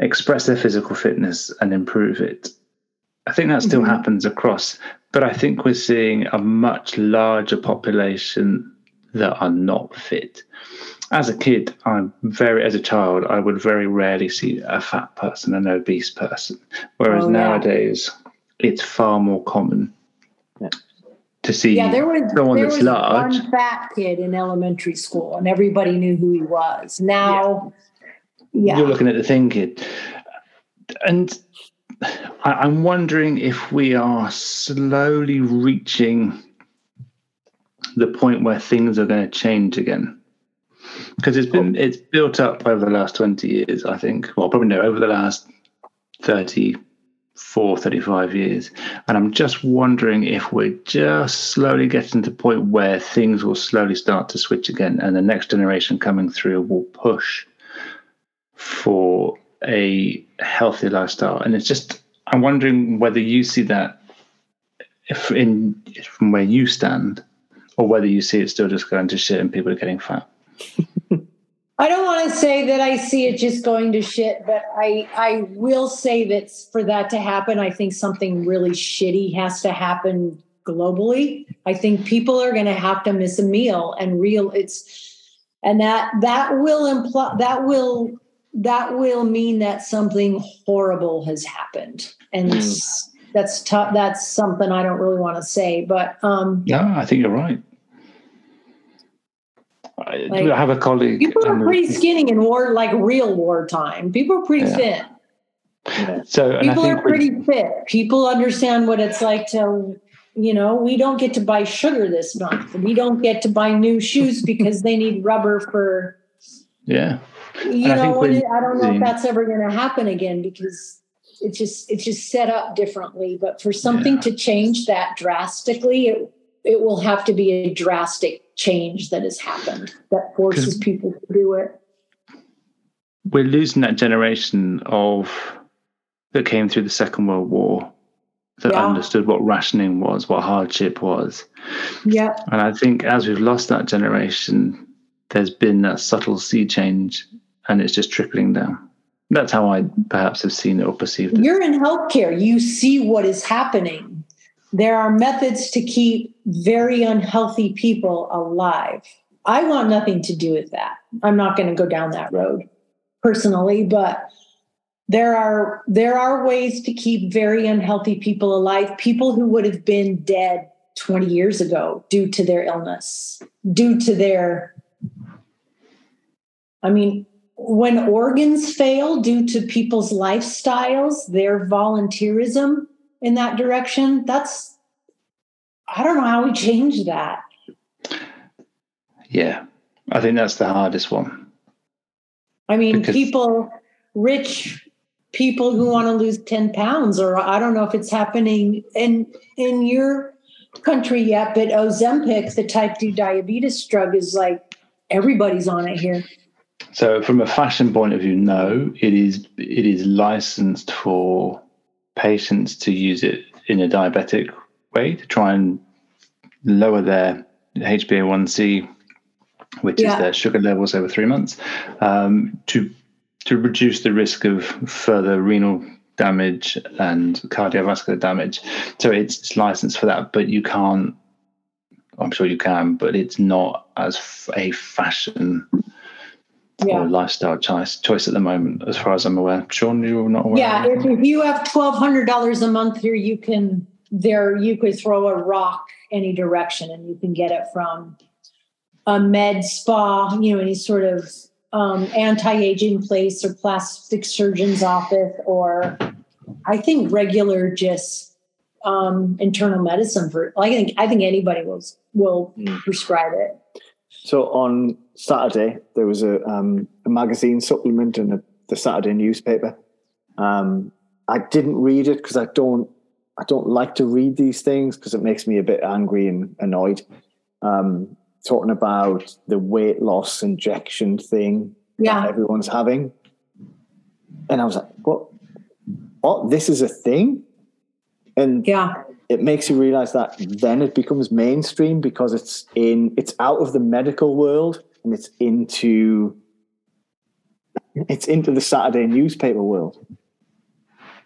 express their physical fitness and improve it. I think that still Mhm. happens across, but I think we're seeing a much larger population that are not fit. As a kid, I'm very, as a child, I would very rarely see a fat person, an obese person. Whereas Oh, yeah. nowadays, it's far more common Yeah. to see Yeah, there was someone there that's was large. one fat kid in elementary school, and everybody knew who he was. Now, yeah, You're looking at the thin kid. And I, I'm wondering if we are slowly reaching the point where things are going to change again. Because it's been it's built up over the last 20 years, I think. Well, probably no, over the last 34, 35 years. And I'm just wondering if we're just slowly getting to the point where things will slowly start to switch again and the next generation coming through will push for a healthy lifestyle. And it's just, I'm wondering whether you see that if in from where you stand, or whether you see it still just going to shit and people are getting fat. [LAUGHS] I don't want to say that I see it just going to shit, but I I will say that for that to happen, I think something really shitty has to happen globally. I think people are going to have to miss a meal and real it's and that that will imply that will that will mean that something horrible has happened and it's- that's tough that's something i don't really want to say but um No, I think you're right. I, Like, I have a colleague. people are pretty skinny in war like real wartime people are pretty Yeah. fit so, and I people are we- pretty fit. People understand what it's like to, you know, we don't get to buy sugar this month. We don't get to buy new shoes because they need rubber for, yeah, you And I know, when- I don't know if that's ever going to happen again because it's just it's just set up differently. But for something Yeah. to change that drastically, it it will have to be a drastic change that has happened that forces people to do it. we're losing that generation of that came through the Second World War that Yeah. understood what rationing was, what hardship was. Yeah. And I think as we've lost that generation, there's been that subtle sea change and it's just trickling down. That's how I perhaps have seen it or perceived it. You're in healthcare. You see what is happening. There are methods to keep very unhealthy people alive. I want nothing to do with that. I'm not going to go down that road personally, but there are there are ways to keep very unhealthy people alive, people who would have been dead 20 years ago due to their illness, due to their I mean, when organs fail due to people's lifestyles, their volunteerism in that direction, that's, I don't know how we change that. Yeah. I think that's the hardest one. I mean, Because- people, rich people who want to lose 10 pounds, or I don't know if it's happening in, in your country yet, but Ozempic, the type 2 diabetes drug, is like everybody's on it here. So from a fashion point of view, no, it is it is licensed for patients to use it in a diabetic way to try and lower their HbA1c, which Yeah. is their sugar levels over three months, um, to to reduce the risk of further renal damage and cardiovascular damage. So it's, it's licensed for that, but you can't. I'm sure you can, but it's not as f- a fashion Yeah. or lifestyle choice choice at the moment, as far as I'm aware. Sean, you're not aware. Yeah, if, if you have twelve hundred dollars a month here, you can there you could throw a rock any direction, and you can get it from a med spa, you know, any sort of um, anti-aging place or plastic surgeon's office, or I think regular just um, internal medicine for. I think I think anybody will will Mm. prescribe it. So on Saturday there was a, um, a magazine supplement in a, the Saturday newspaper. Um, I didn't read it because I don't I don't like to read these things because it makes me a bit angry and annoyed. Um, talking about the weight loss injection thing that everyone's having, and I was like, "What? What? This is a thing?" And yeah, it makes you realize that then it becomes mainstream because it's in it's out of the medical world and it's into it's into the Saturday newspaper world.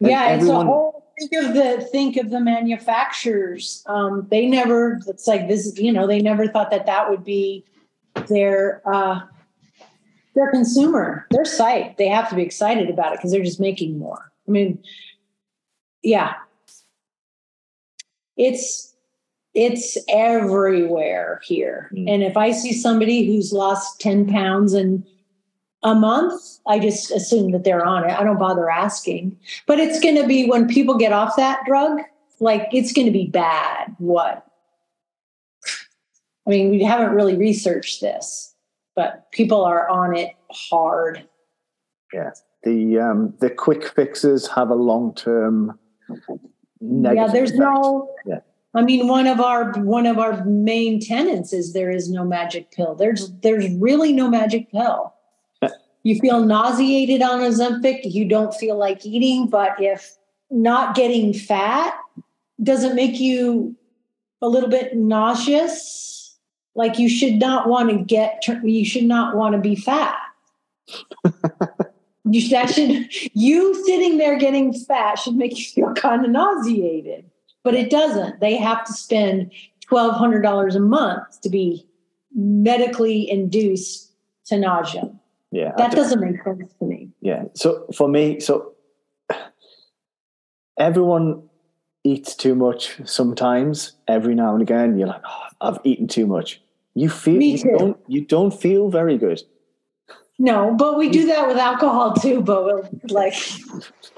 And yeah. It's a whole think of the think of the manufacturers. Um, they never. It's like this. is- You know, they never thought that that would be their uh, their consumer, their site. They have to be excited about it because they're just making more. I mean, yeah, it's it's everywhere here. Mm. And if I see somebody who's lost ten pounds in a month, I just assume that they're on it. I don't bother asking. But it's going to be when people get off that drug, like it's going to be bad. What? I mean, we haven't really researched this, but people are on it hard. Yeah. The um, the quick fixes have a long term yeah, there's no. Yeah. I mean, one of our one of our main tenants is there is no magic pill. There's there's really no magic pill. You feel nauseated on Ozempic. You don't feel like eating, but if not getting fat doesn't make you a little bit nauseous, like you should not want to get. You should not want to be fat. [LAUGHS] You should, that should you sitting there getting fat should make you feel kind of nauseated, but it doesn't. They have to spend twelve hundred dollars a month to be medically induced to nausea. yeah, That doesn't make sense to me. Yeah. So for me, so everyone eats too much sometimes. Every now and again, you're like, oh, I've eaten too much. You feel you don't you don't feel very good. No, but we do that with alcohol too. But like,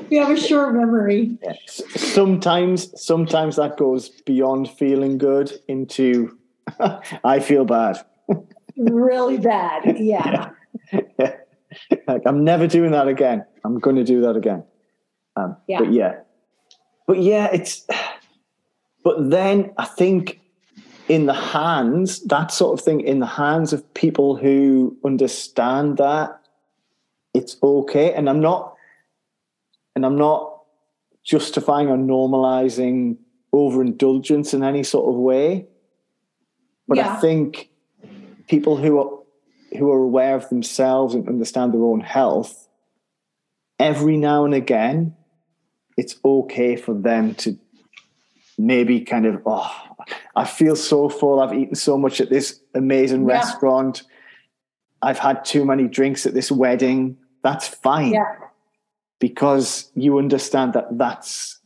we have a short memory. Sometimes sometimes that goes beyond feeling good into [LAUGHS] I feel bad. [LAUGHS] Really bad. Yeah. [LAUGHS] like, I'm never doing that again. I'm going to do that again. Um, Yeah. But yeah, but yeah, it's. But then I think in the hands, that sort of thing, in the hands of people who understand that, it's okay. And I'm not, and I'm not justifying or normalizing overindulgence in any sort of way. But Yeah. I think people who are who are aware of themselves and understand their own health, every now and again, it's okay for them to maybe kind of, oh, I feel so full. I've eaten so much at this amazing Yeah. restaurant. I've had too many drinks at this wedding. That's fine Yeah. because you understand that that's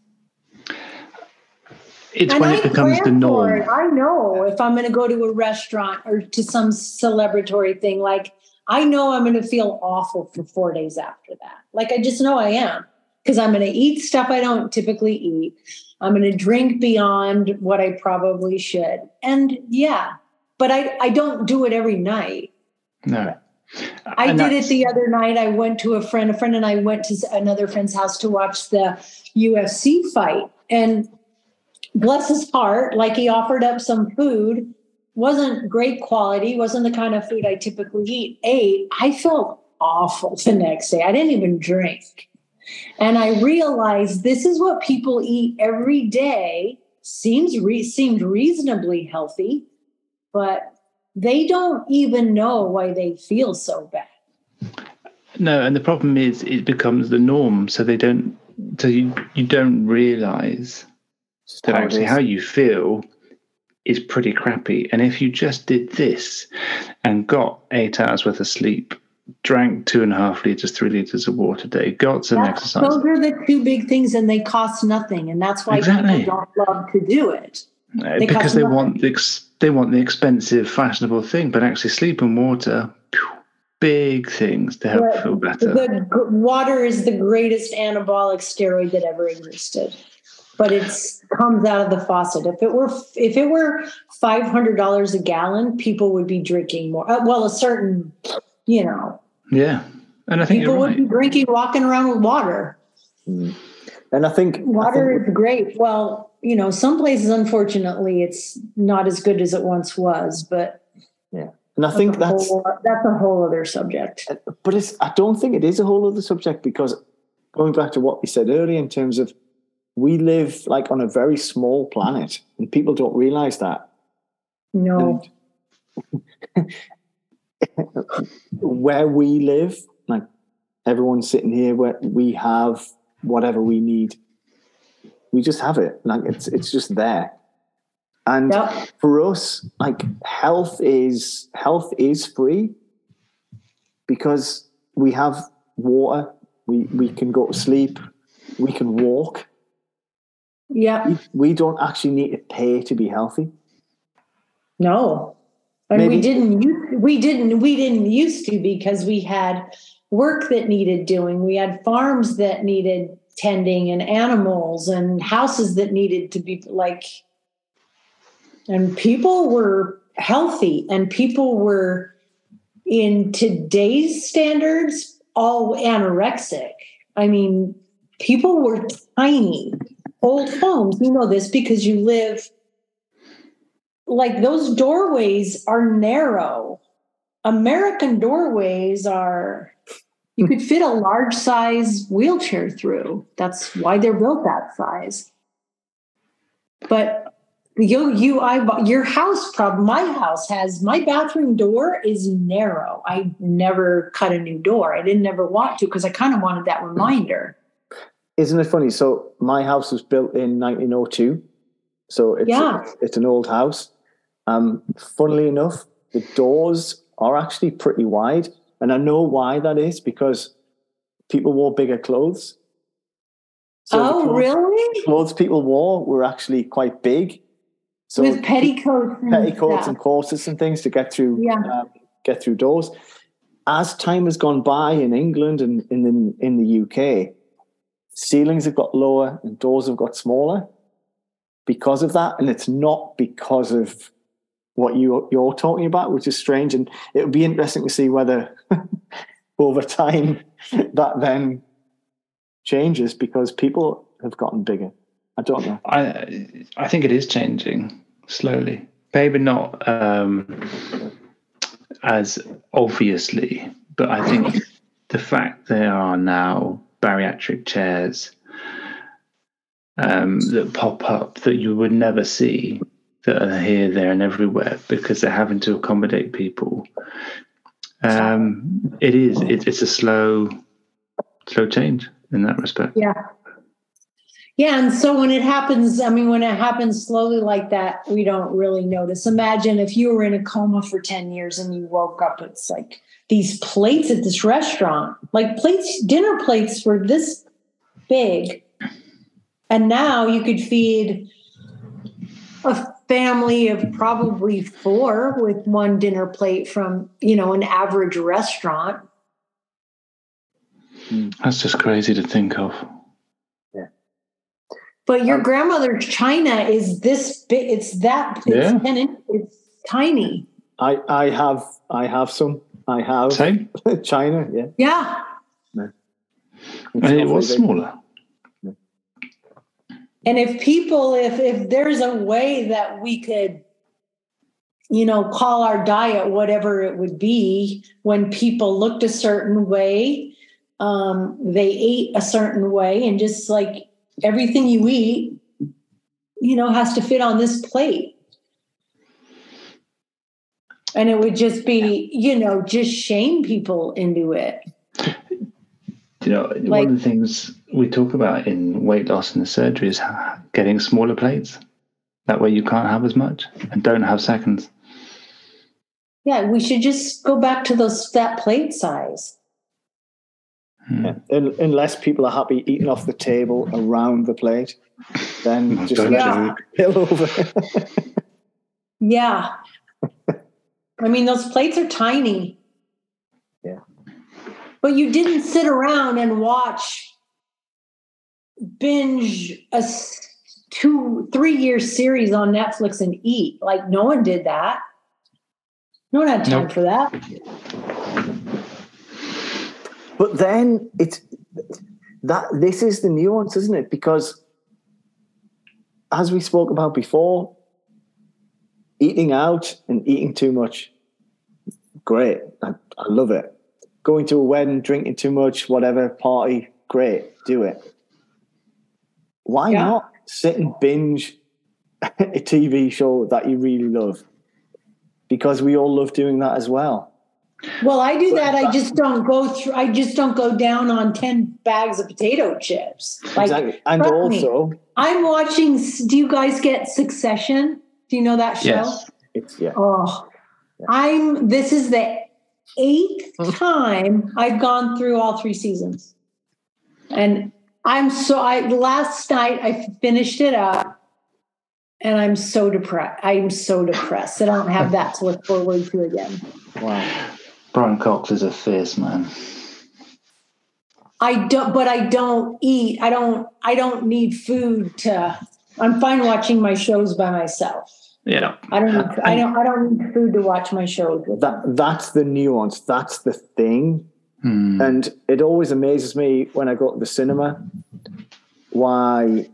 It's And when I it becomes the norm. I know if I'm going to go to a restaurant or to some celebratory thing, like I know I'm going to feel awful for four days after that. Like I just know I am because I'm going to eat stuff I don't typically eat. I'm going to drink beyond what I probably should. And yeah, but I, I don't do it every night. No. I And did it the other night. I went to a friend, a friend and I went to another friend's house to watch the UFC fight. And bless his heart, like he offered up some food, wasn't great quality, wasn't the kind of food I typically eat. Ate. I felt awful the next day. I didn't even drink. And I realized this is what people eat every day. Seems re- seemed reasonably healthy, but they don't even know why they feel so bad. No, and the problem is it becomes the norm, so they don't. So you you don't realize that actually how you feel is pretty crappy. And if you just did this and got eight hours worth of sleep, drank two and a half liters, three liters of water a day, got some That's- exercise, Those are the two big things, and they cost nothing, and that's why Exactly. people don't love to do it. they because they nothing. want the ex- they want the expensive, fashionable thing, but actually sleep and water, phew, big things to help feel better. The water is the greatest anabolic steroid that ever existed, but it's comes out of the faucet. If it were if it were five hundred dollars a gallon, people would be drinking more. Uh, well, a certain, you know, yeah, and I think people you're would right. be drinking, walking around with water. Mm. And I think I Water think is great. Well, you know, some places, unfortunately, it's not as good as it once was, but yeah. and I think a that's whole, that's a whole other subject. but it's I don't think it is a whole other subject because going back to what we said earlier in terms of we live like on a very small planet and people don't realize that. No, And where we live, like everyone's sitting here where we have whatever we need. We just have it. Like it's it's just there. And Yep. for us, like health is health is free because we have water, we we can go to sleep, we can walk. yeah, We, we don't actually need to pay to be healthy. no, and we didn't. We didn't. We didn't used to because we had work that needed doing. We had farms that needed tending, and animals, and houses that needed to be like. And people were healthy, and people were, in today's standards, all anorexic. I mean, people were tiny. Old homes, you know this because you live like those doorways are narrow. American doorways are you could fit a large size wheelchair through. That's why they're built that size. But you, you, I, your house problem. My house has my bathroom door is narrow. I never cut a new door. I didn't ever want to because I kind of wanted that reminder. Isn't it funny? So my house was built in 1902. So it's, Yeah. it's, it's an old house. Um, funnily enough, the doors are actually pretty wide. And I know why that is because people wore bigger clothes. So the oh, clothes, really? clothes people wore were actually quite big. So With petticoats, and petticoats and corsets and things to get through Yeah. um, get through doors. As time has gone by in England and in in, in the UK, ceilings have got lower and doors have got smaller because of that, and it's not because of what you you're talking about, which is strange. And it would be interesting to see whether [LAUGHS] over time that then changes because people have gotten bigger. I don't know. I I think it is changing slowly, maybe not um, as obviously, but I think [LAUGHS] the fact there are now bariatric chairs um, that pop up that you would never see that are here, there, and everywhere because they're having to accommodate people. Um, it is. It, it's a slow, slow change in that respect. Yeah. Yeah, and so when it happens, I mean, when it happens slowly like that, we don't really notice. Imagine if you were in a coma for 10 years and you woke up, it's like these plates at this restaurant, like plates, dinner plates were this big. And now you could feed a family of probably four with one dinner plate from, you know, an average restaurant. That's just crazy to think of. Yeah but your um, grandmother's china is this big. It's that. It's yeah. ten inches. It's tiny. I I have I have some. I have Same. [LAUGHS] china. Yeah. Yeah. No. And it was smaller. And if people, if if there's a way that we could, you know, call our diet whatever it would be, when people looked a certain way, um, they ate a certain way, and just like everything you eat, you know, has to fit on this plate. And it would just be, you know, just shame people into it. You know, like, one of the things we talk about in weight loss and the surgery is getting smaller plates. That way you can't have as much and don't have seconds. Yeah, we should just go back to those that plate size. Hmm. Yeah. Unless people are happy eating off the table around the plate, then [LAUGHS] just let it over. [LAUGHS] yeah. I mean, those plates are tiny. Yeah. But you didn't sit around and watch binge a two, three year series on Netflix and eat. Like, no one did that. No one had time nope. for that. But then it's that this is the nuance, isn't it? Because as we spoke about before, eating out and eating too much, great. I, I love it. Going to a wedding, drinking too much, whatever, party, great, do it. Why yeah. not sit and binge [LAUGHS] a TV show that you really love? Because we all love doing that as well. Well, I do that. I just don't go through. I just don't go down on ten bags of potato chips. Like, exactly. And also, me, I'm watching. Do you guys get Succession? Do you know that show? Yes. It's yeah. Oh, yeah. I'm. This is the eighth [LAUGHS] time I've gone through all three seasons, and I'm so. I last night I finished it up, and I'm so depressed. I'm so depressed that I don't have that to look forward to again. Wow. Brian Cox is a fierce man. I don't, but I don't eat. I don't. I don't need food to. I'm fine watching my shows by myself. Yeah, I don't. Need, I don't. I don't need food to watch my shows. That that's the nuance. That's the thing. Hmm. And it always amazes me when I go to the cinema why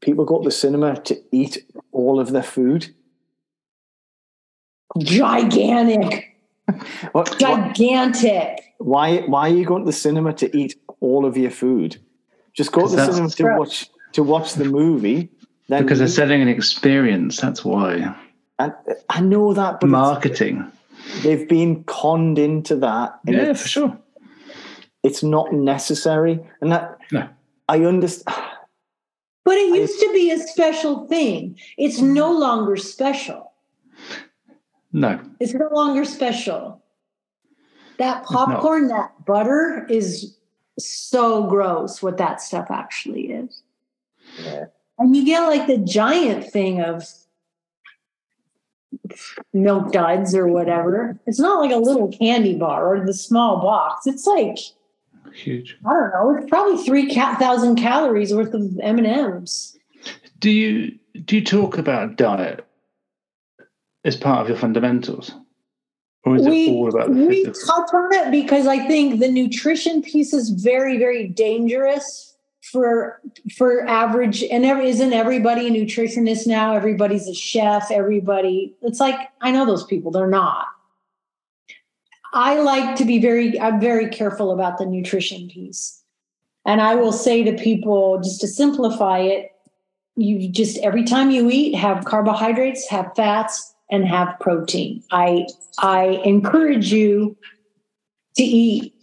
people go to the cinema to eat all of their food. Gigantic. [LAUGHS] what, Gigantic. Why? Why are you going to the cinema to eat all of your food? Just go to the cinema to watch to watch the movie. Then because they're selling an experience. That's why. And I know that, but marketing. They've been conned into that. yeah, for sure. It's not necessary, and that no. I understand. But it used I, to be a special thing. It's no longer special. No. It's no longer special. That popcorn, that butter is so gross what that stuff actually is. Yeah. And you get like the giant thing of milk duds or whatever. It's not like a little candy bar or the small box. It's like huge. I don't know. It's probably three thousand calories worth of M and M's. Do you do you talk about diet as part of your fundamentals? Or is we, it all about the We touch on it because I think the nutrition piece is very, very dangerous for for average and every, isn't everybody a nutritionist now? Everybody's a chef. Everybody it's like i know those people they're not. I like to be very i'm very careful about the nutrition piece. And I will say to people, just to simplify it, you just every time you eat, have carbohydrates, have fats, and have protein. I I encourage you to eat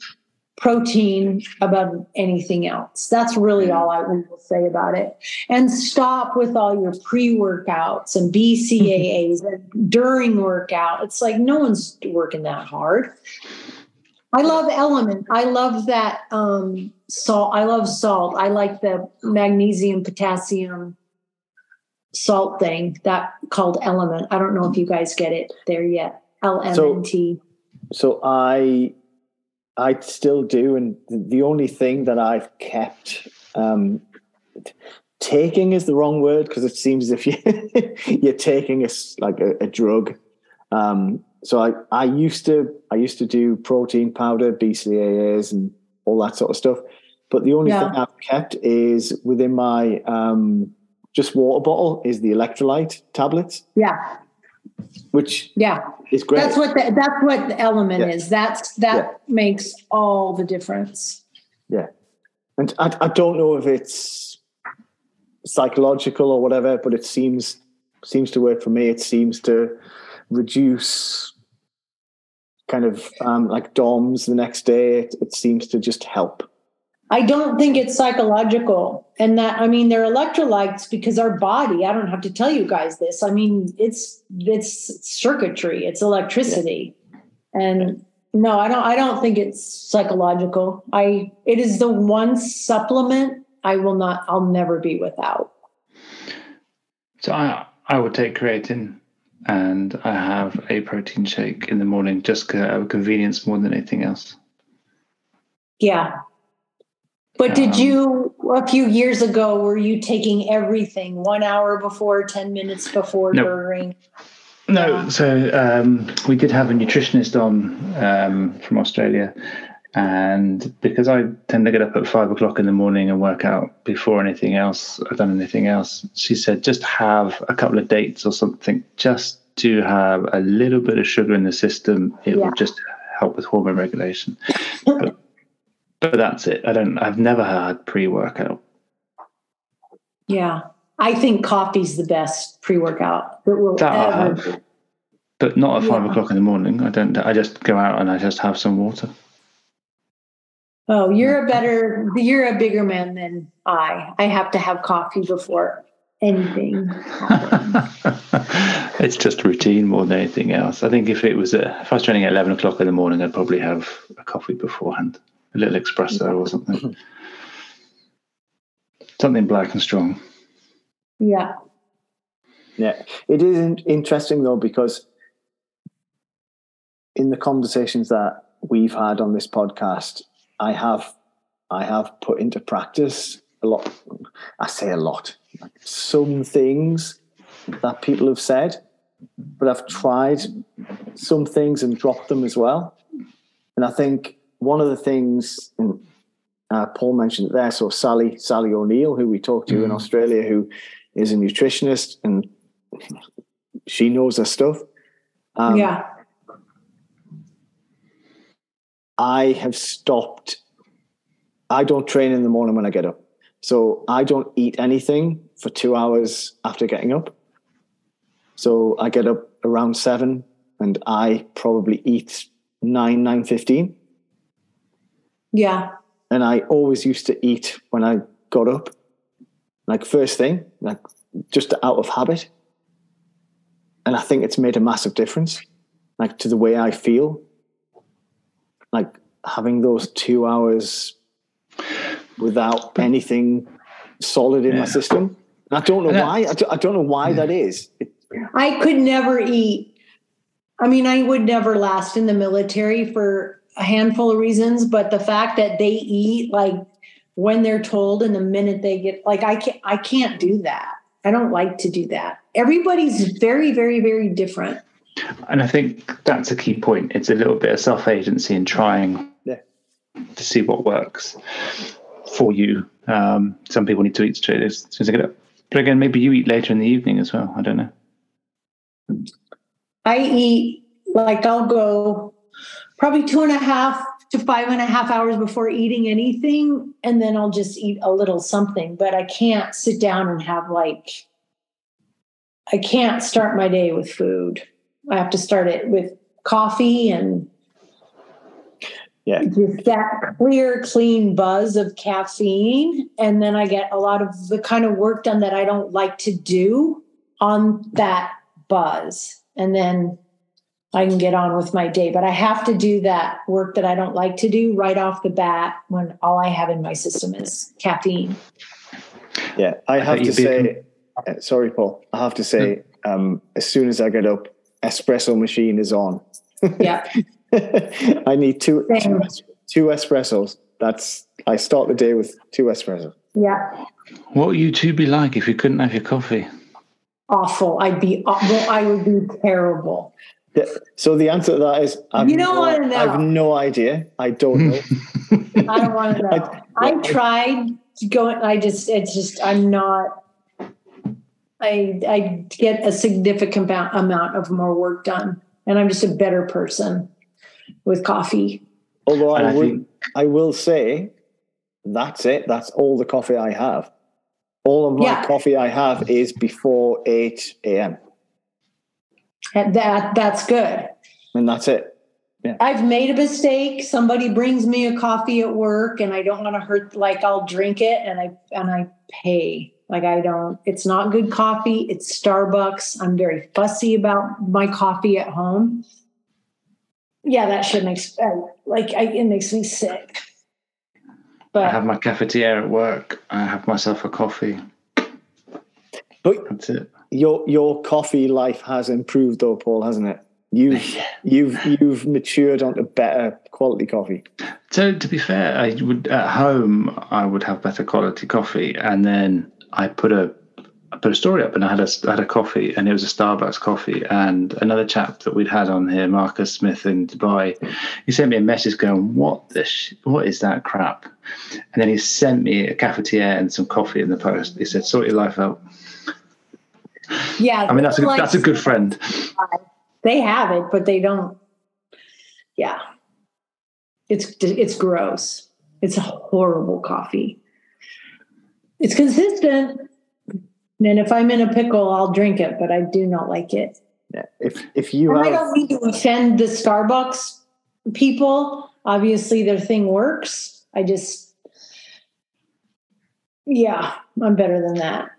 protein above anything else. That's really all I will say about it. And stop with all your pre-workouts and BCAAs and during workout. It's like no one's working that hard. I love element. I love that um, salt. I love salt. I like the magnesium, potassium, salt thing that called element. I don't know if you guys get it there yet. LMNT. So, so I I still do, and the only thing that I've kept um, taking is the wrong word because it seems as if you [LAUGHS] you're taking a like a, a drug. Um, so I, I used to I used to do protein powder, BCAAs, and all that sort of stuff. But the only yeah. thing I've kept is within my um, just water bottle is the electrolyte tablets. Yeah. Which yeah is great. That's what the, that's what the element yeah. is. That's that yeah. makes all the difference. Yeah, and I, I don't know if it's psychological or whatever, but it seems seems to work for me. It seems to reduce kind of um, like DOMS the next day. It, it seems to just help. I don't think it's psychological. And that I mean they're electrolytes because our body, I don't have to tell you guys this. I mean, it's it's circuitry, it's electricity. And no, I don't I don't think it's psychological. I it is the one supplement I will not I'll never be without. So I I would take creatine and I have a protein shake in the morning just out of convenience more than anything else. Yeah, but did um, you a few years ago were you taking everything one hour before, ten minutes before, no. during? No, yeah. so um, we did have a nutritionist on um, from Australia, and because I tend to get up at five o'clock in the morning and work out before anything else, I've done anything else. She said just have a couple of dates or something, just to have a little bit of sugar in the system. It yeah. will just help with hormone regulation. but [LAUGHS] but that's it. I don't. I've never had pre workout. Yeah, I think coffee's the best pre workout that will that ever. I have, but not at five yeah. o'clock in the morning. I don't. I just go out and I just have some water. Oh, you're a better. You're a bigger man than I. I have to have coffee before anything. [LAUGHS] it's just routine more than anything else. I think if it was a, if I was training at eleven o'clock in the morning, I'd probably have a coffee beforehand a little espresso or something. something black and strong. Yeah. Yeah. It is interesting though, because in the conversations that we've had on this podcast, I have I have put into practice a lot. I say a lot, like some things that people have said, but I've tried some things and dropped them as well. And I think one of the things, and uh, Paul mentioned it there. So Sally Sally O'Neill, who we talked to mm. in Australia, who is a nutritionist and she knows her stuff. Um, yeah. I have stopped. I don't train in the morning when I get up. So I don't eat anything for two hours after getting up. So I get up around seven and I probably eat nine, nine fifteen. Yeah. And I always used to eat when I got up, like first thing, like just out of habit. And I think it's made a massive difference, like to the way I feel. Like having those two hours without anything solid in yeah. my system. And I don't know why. I don't, I don't know why that is. It, I could never eat. I mean, I would never last in the military for a handful of reasons, but the fact that they eat like when they're told and the minute they get like I can't I can't do that. I don't like to do that. Everybody's very, very, very different. And I think that's a key point. It's a little bit of self agency in trying yeah. to see what works for you. Um, some people need to eat straight as soon as they get up. But again, maybe you eat later in the evening as well. I don't know. I eat like I'll go probably two and a half to five and a half hours before eating anything, and then I'll just eat a little something. But I can't sit down and have like, I can't start my day with food. I have to start it with coffee and yeah. just that clear, clean buzz of caffeine. And then I get a lot of the kind of work done that I don't like to do on that buzz. And then I can get on with my day. But I have to do that work that I don't like to do right off the bat when all I have in my system is caffeine. Yeah. I have to say, uh, sorry, Paul, I have to say, um, as soon as I get up, espresso machine is on. Yeah. [LAUGHS] I need two, two, espressos. That's I start the day with two espressos. Yeah. What would you two be like if you couldn't have your coffee? Awful. I'd be, well, I would be terrible. Yeah, So the answer to that is I've You don't no, wanna know. I've no idea. I don't know. [LAUGHS] I don't want to know. I tried going. I just. It's just. I'm not. I I get a significant amount amount of more work done, and I'm just a better person with coffee. Although I I will, think- I will say, that's it. That's all the coffee I have. All of my Yeah. coffee I have is before eight a.m. And that that's good. and that's it. I've made a mistake. Somebody brings me a coffee at work, and I don't want to hurt. Like I'll drink it, and I and I pay. Like I don't. It's not good coffee. It's Starbucks. I'm very fussy about my coffee at home. Yeah, that shit makes uh, like I, it makes me sick. But I have my cafetiere at work. I have myself a coffee. But That's it. Your your coffee life has improved, though, Paul, hasn't it? You've [LAUGHS] you've you've matured onto better quality coffee. So to be fair, I would at home I would have better quality coffee, and then I put a I put a story up, and I had a I had a coffee, and it was a Starbucks coffee, and another chap that we'd had on here, Marcus Smith in Dubai, he sent me a message going, "What the sh- what is that crap?" And then he sent me a cafetiere and some coffee in the post. He said, "Sort your life out." Yeah, I mean, that's a like- that's a good friend. They have it, but they don't. Yeah, it's it's gross. It's a horrible coffee. It's consistent, and if I'm in a pickle, I'll drink it, but I do not like it. Yeah. If if you And I don't mean to offend the Starbucks people. Obviously, their thing works. I just, yeah, I'm better than that.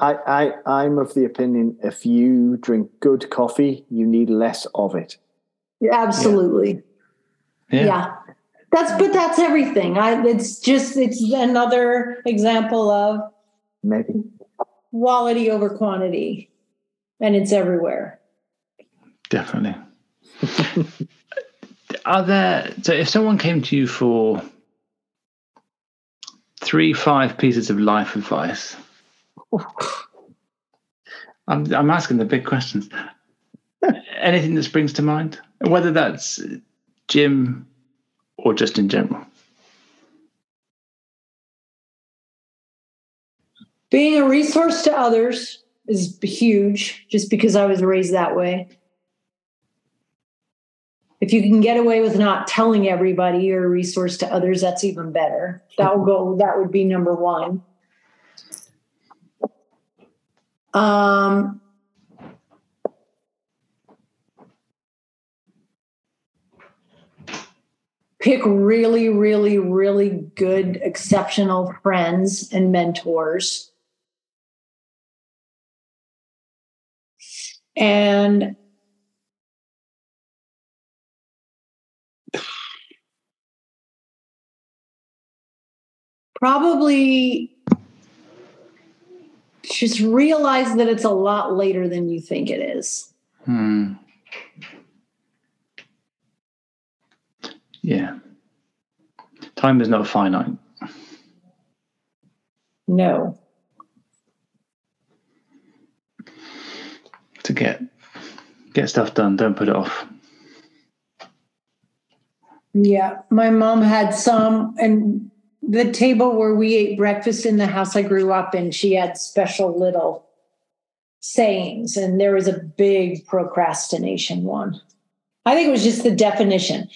Yeah, I, I, I'm of the opinion if you drink good coffee, you need less of it. Absolutely. yeah. that's but that's everything i it's just it's another example of Maybe. quality over quantity and it's everywhere Definitely. [LAUGHS] Are there so if someone came to you for three, five pieces of life advice? [SIGHS] I'm I'm asking the big questions. [LAUGHS] Anything that springs to mind, whether that's gym or just in general. being a resource to others is huge just because i was raised that way if you can get away with not telling everybody you're a resource to others that's even better that will go that would be number one um pick really really really good exceptional friends and mentors. And probably just realize that it's a lot later than you think it is Hmm. Yeah. Time is not finite. no To get get stuff done, don't put it off. Yeah, my mom had some, and the table where we ate breakfast in the house I grew up in, she had special little sayings, and there was a big procrastination one. I think it was just the definition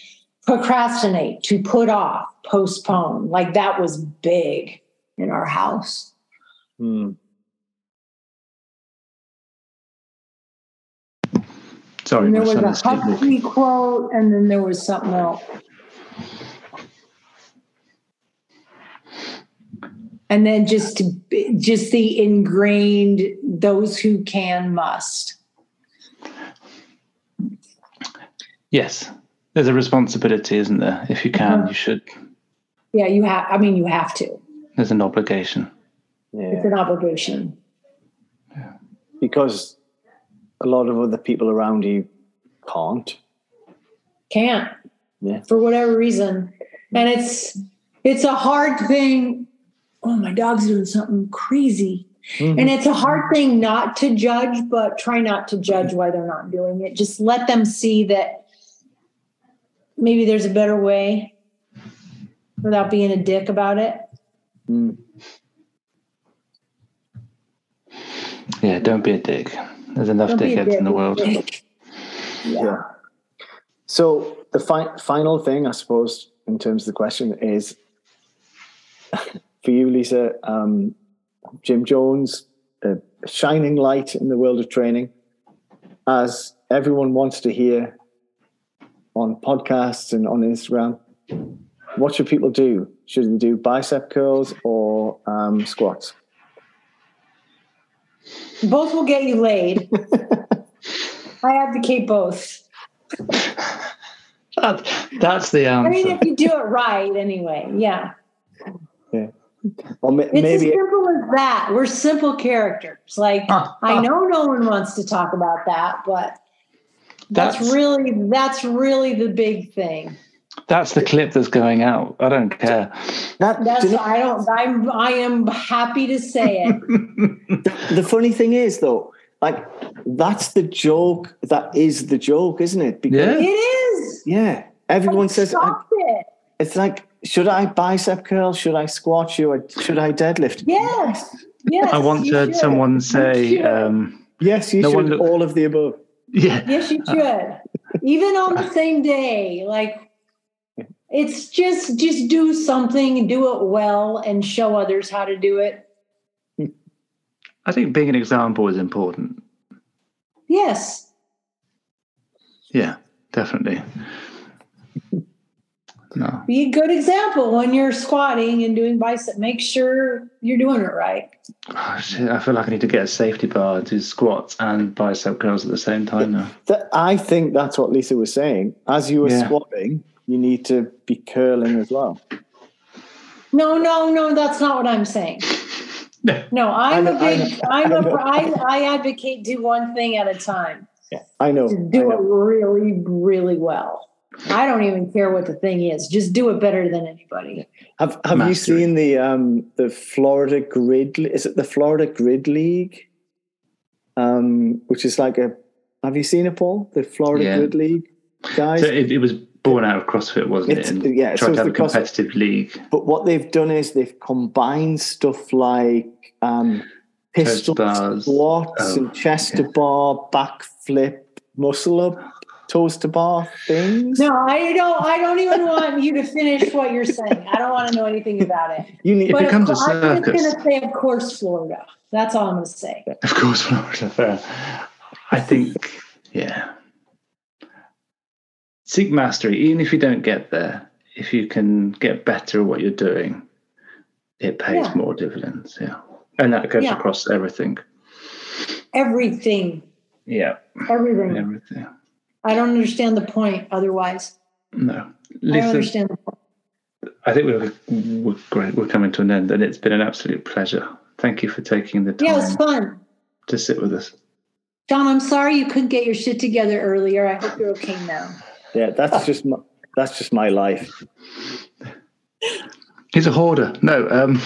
procrastinate, to put off, postpone. Like that was big in our house. Hmm. Sorry, there was a. Huxley quote, and then there was something else. And then just to, just the ingrained those who can must. Yes, there's a responsibility, isn't there? If you can, Uh-huh. you should. Yeah, you have. I mean, you have to. There's an obligation. yeah. It's an obligation. yeah. Because a lot of other people around you can't. Can't Yeah. for whatever reason, and it's it's a hard thing. Oh, my dog's doing something crazy. And it's a hard thing not to judge, but try not to judge why they're not doing it. Just let them see that maybe there's a better way without being a dick about it. Mm. Yeah, don't be a dick. There's enough Don't be a dickheads in the dick. world. Yeah. So the fi- final thing, I suppose, in terms of the question is [LAUGHS] for you, Lisa, um, Gym Jones, a shining light in the world of training, as everyone wants to hear on podcasts and on Instagram. What should people do? Should they do bicep curls or um, squats? Both will get you laid. [LAUGHS] I advocate both. That, that's the answer. I mean, if you do it right, anyway. Yeah. Or ma- It's maybe as simple as that. We're simple characters. Like Ah, I ah. know no one wants to talk about that, but that's, That's- really that's really the big thing. That's the clip that's going out. I don't care. that, That's you know- I don't I'm I am happy to say it. [LAUGHS] the funny thing is though like that's the joke that is the joke isn't it because Yeah. it is. yeah everyone says I- it. it's like should i bicep curl should i squat should i, should I deadlift Yes. Yes. I once heard should. someone say, should. um, yes you No should look- all of the above yeah, Yes, you should. Even on the same day. Like it's just just do something, do it well, and show others how to do it. I think being an example is important. Yes. Yeah, definitely. No. Be a good example when you're squatting and doing bicep. Make sure you're doing it right. Oh, shit, I feel like I need to get a safety bar, do squats and bicep curls at the same time now. that, i think that's what lisa was saying as you were Yeah. squatting you need to be curling as well No, no, no, that's not what I'm saying. No. No, I'm I know- a I big know- I'm I a know. I, I advocate do one thing at a time. yeah i know, I Do it really, really well. I don't even care what the thing is. Just do it better than anybody. have, have you seen the um the florida grid is it the florida grid league um which is like a have you seen it paul the florida Yeah. grid league guys So it, it was born out of CrossFit, wasn't It's- it? And yeah, so tried it's to have a the CrossFit- competitive league. But what they've done is they've combined stuff like um, pistol bars. squats Oh, and chest to yeah. bar, back flip, muscle up, toes to bar things. No, I don't. I don't even want you to finish what you're saying. I don't want to know anything about it. You need It But of becomes a course, I'm just going to say, of course, Florida. That's all I'm going to say. Of course, Florida Fair. I think, yeah. Seek mastery, even if you don't get there. If you can get better at what you're doing, it pays Yeah. more dividends. Yeah, and that goes Yeah. across everything. Everything, Yeah, everything. everything. I don't understand the point. Otherwise, No, I understand the point. I think we're, we're great. We're coming to an end, and it's been an absolute pleasure. Thank you for taking the time. Yeah, it was fun. to sit with us. John, I'm sorry you couldn't get your shit together earlier. I hope you're okay now. Yeah, that's just my, that's just my life. He's a hoarder. No, um,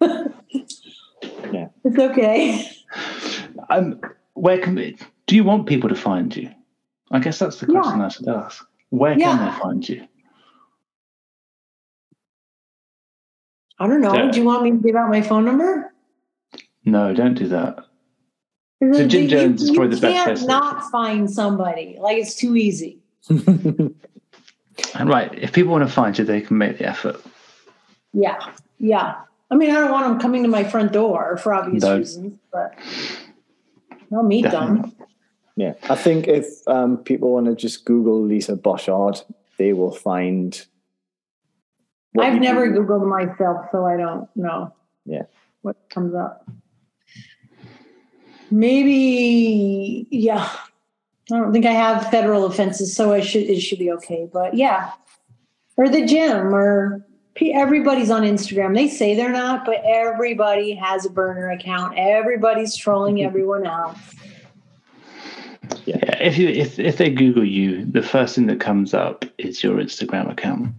[LAUGHS] yeah. It's okay. um, where can we, do you want people to find you? I guess that's the Yeah. question I should ask. Where can they find you? I don't know. Yeah. Do you want me to give out my phone number? No, don't do that. So Gym Jones is probably the best person. not find somebody. Like it's too easy. and right, if people want to find you, they can make the effort. Yeah, yeah. I mean, I don't want them coming to my front door for obvious no. reasons, but I'll meet Definitely. them. Yeah, I think if um, people want to just Google Lisa Boshard, they will find. I've never do. Googled myself, so I don't know. Yeah. What comes up? Maybe, yeah. I don't think I have federal offenses, so I should it should be okay. But yeah, or the gym, or everybody's on Instagram. They say they're not, but everybody has a burner account. Everybody's trolling [LAUGHS] everyone else. Yeah. yeah. If you if if they Google you, the first thing that comes up is your Instagram account.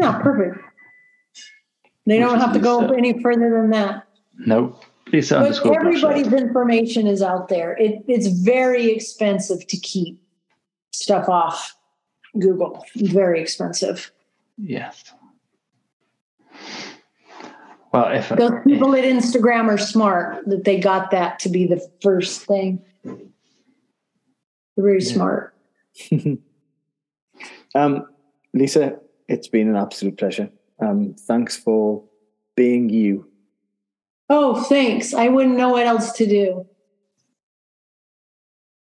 Yeah, perfect. They Which don't have to go any further than that. Nope. Lisa but everybody's information is out there. It, it's very expensive to keep stuff off Google. Very expensive. Yes. Well, if those people if, at Instagram are smart that they got that to be the first thing. Very yeah. smart. [LAUGHS] um, Lisa, it's been an absolute pleasure. Um, thanks for being you Oh, thanks. I wouldn't know what else to do.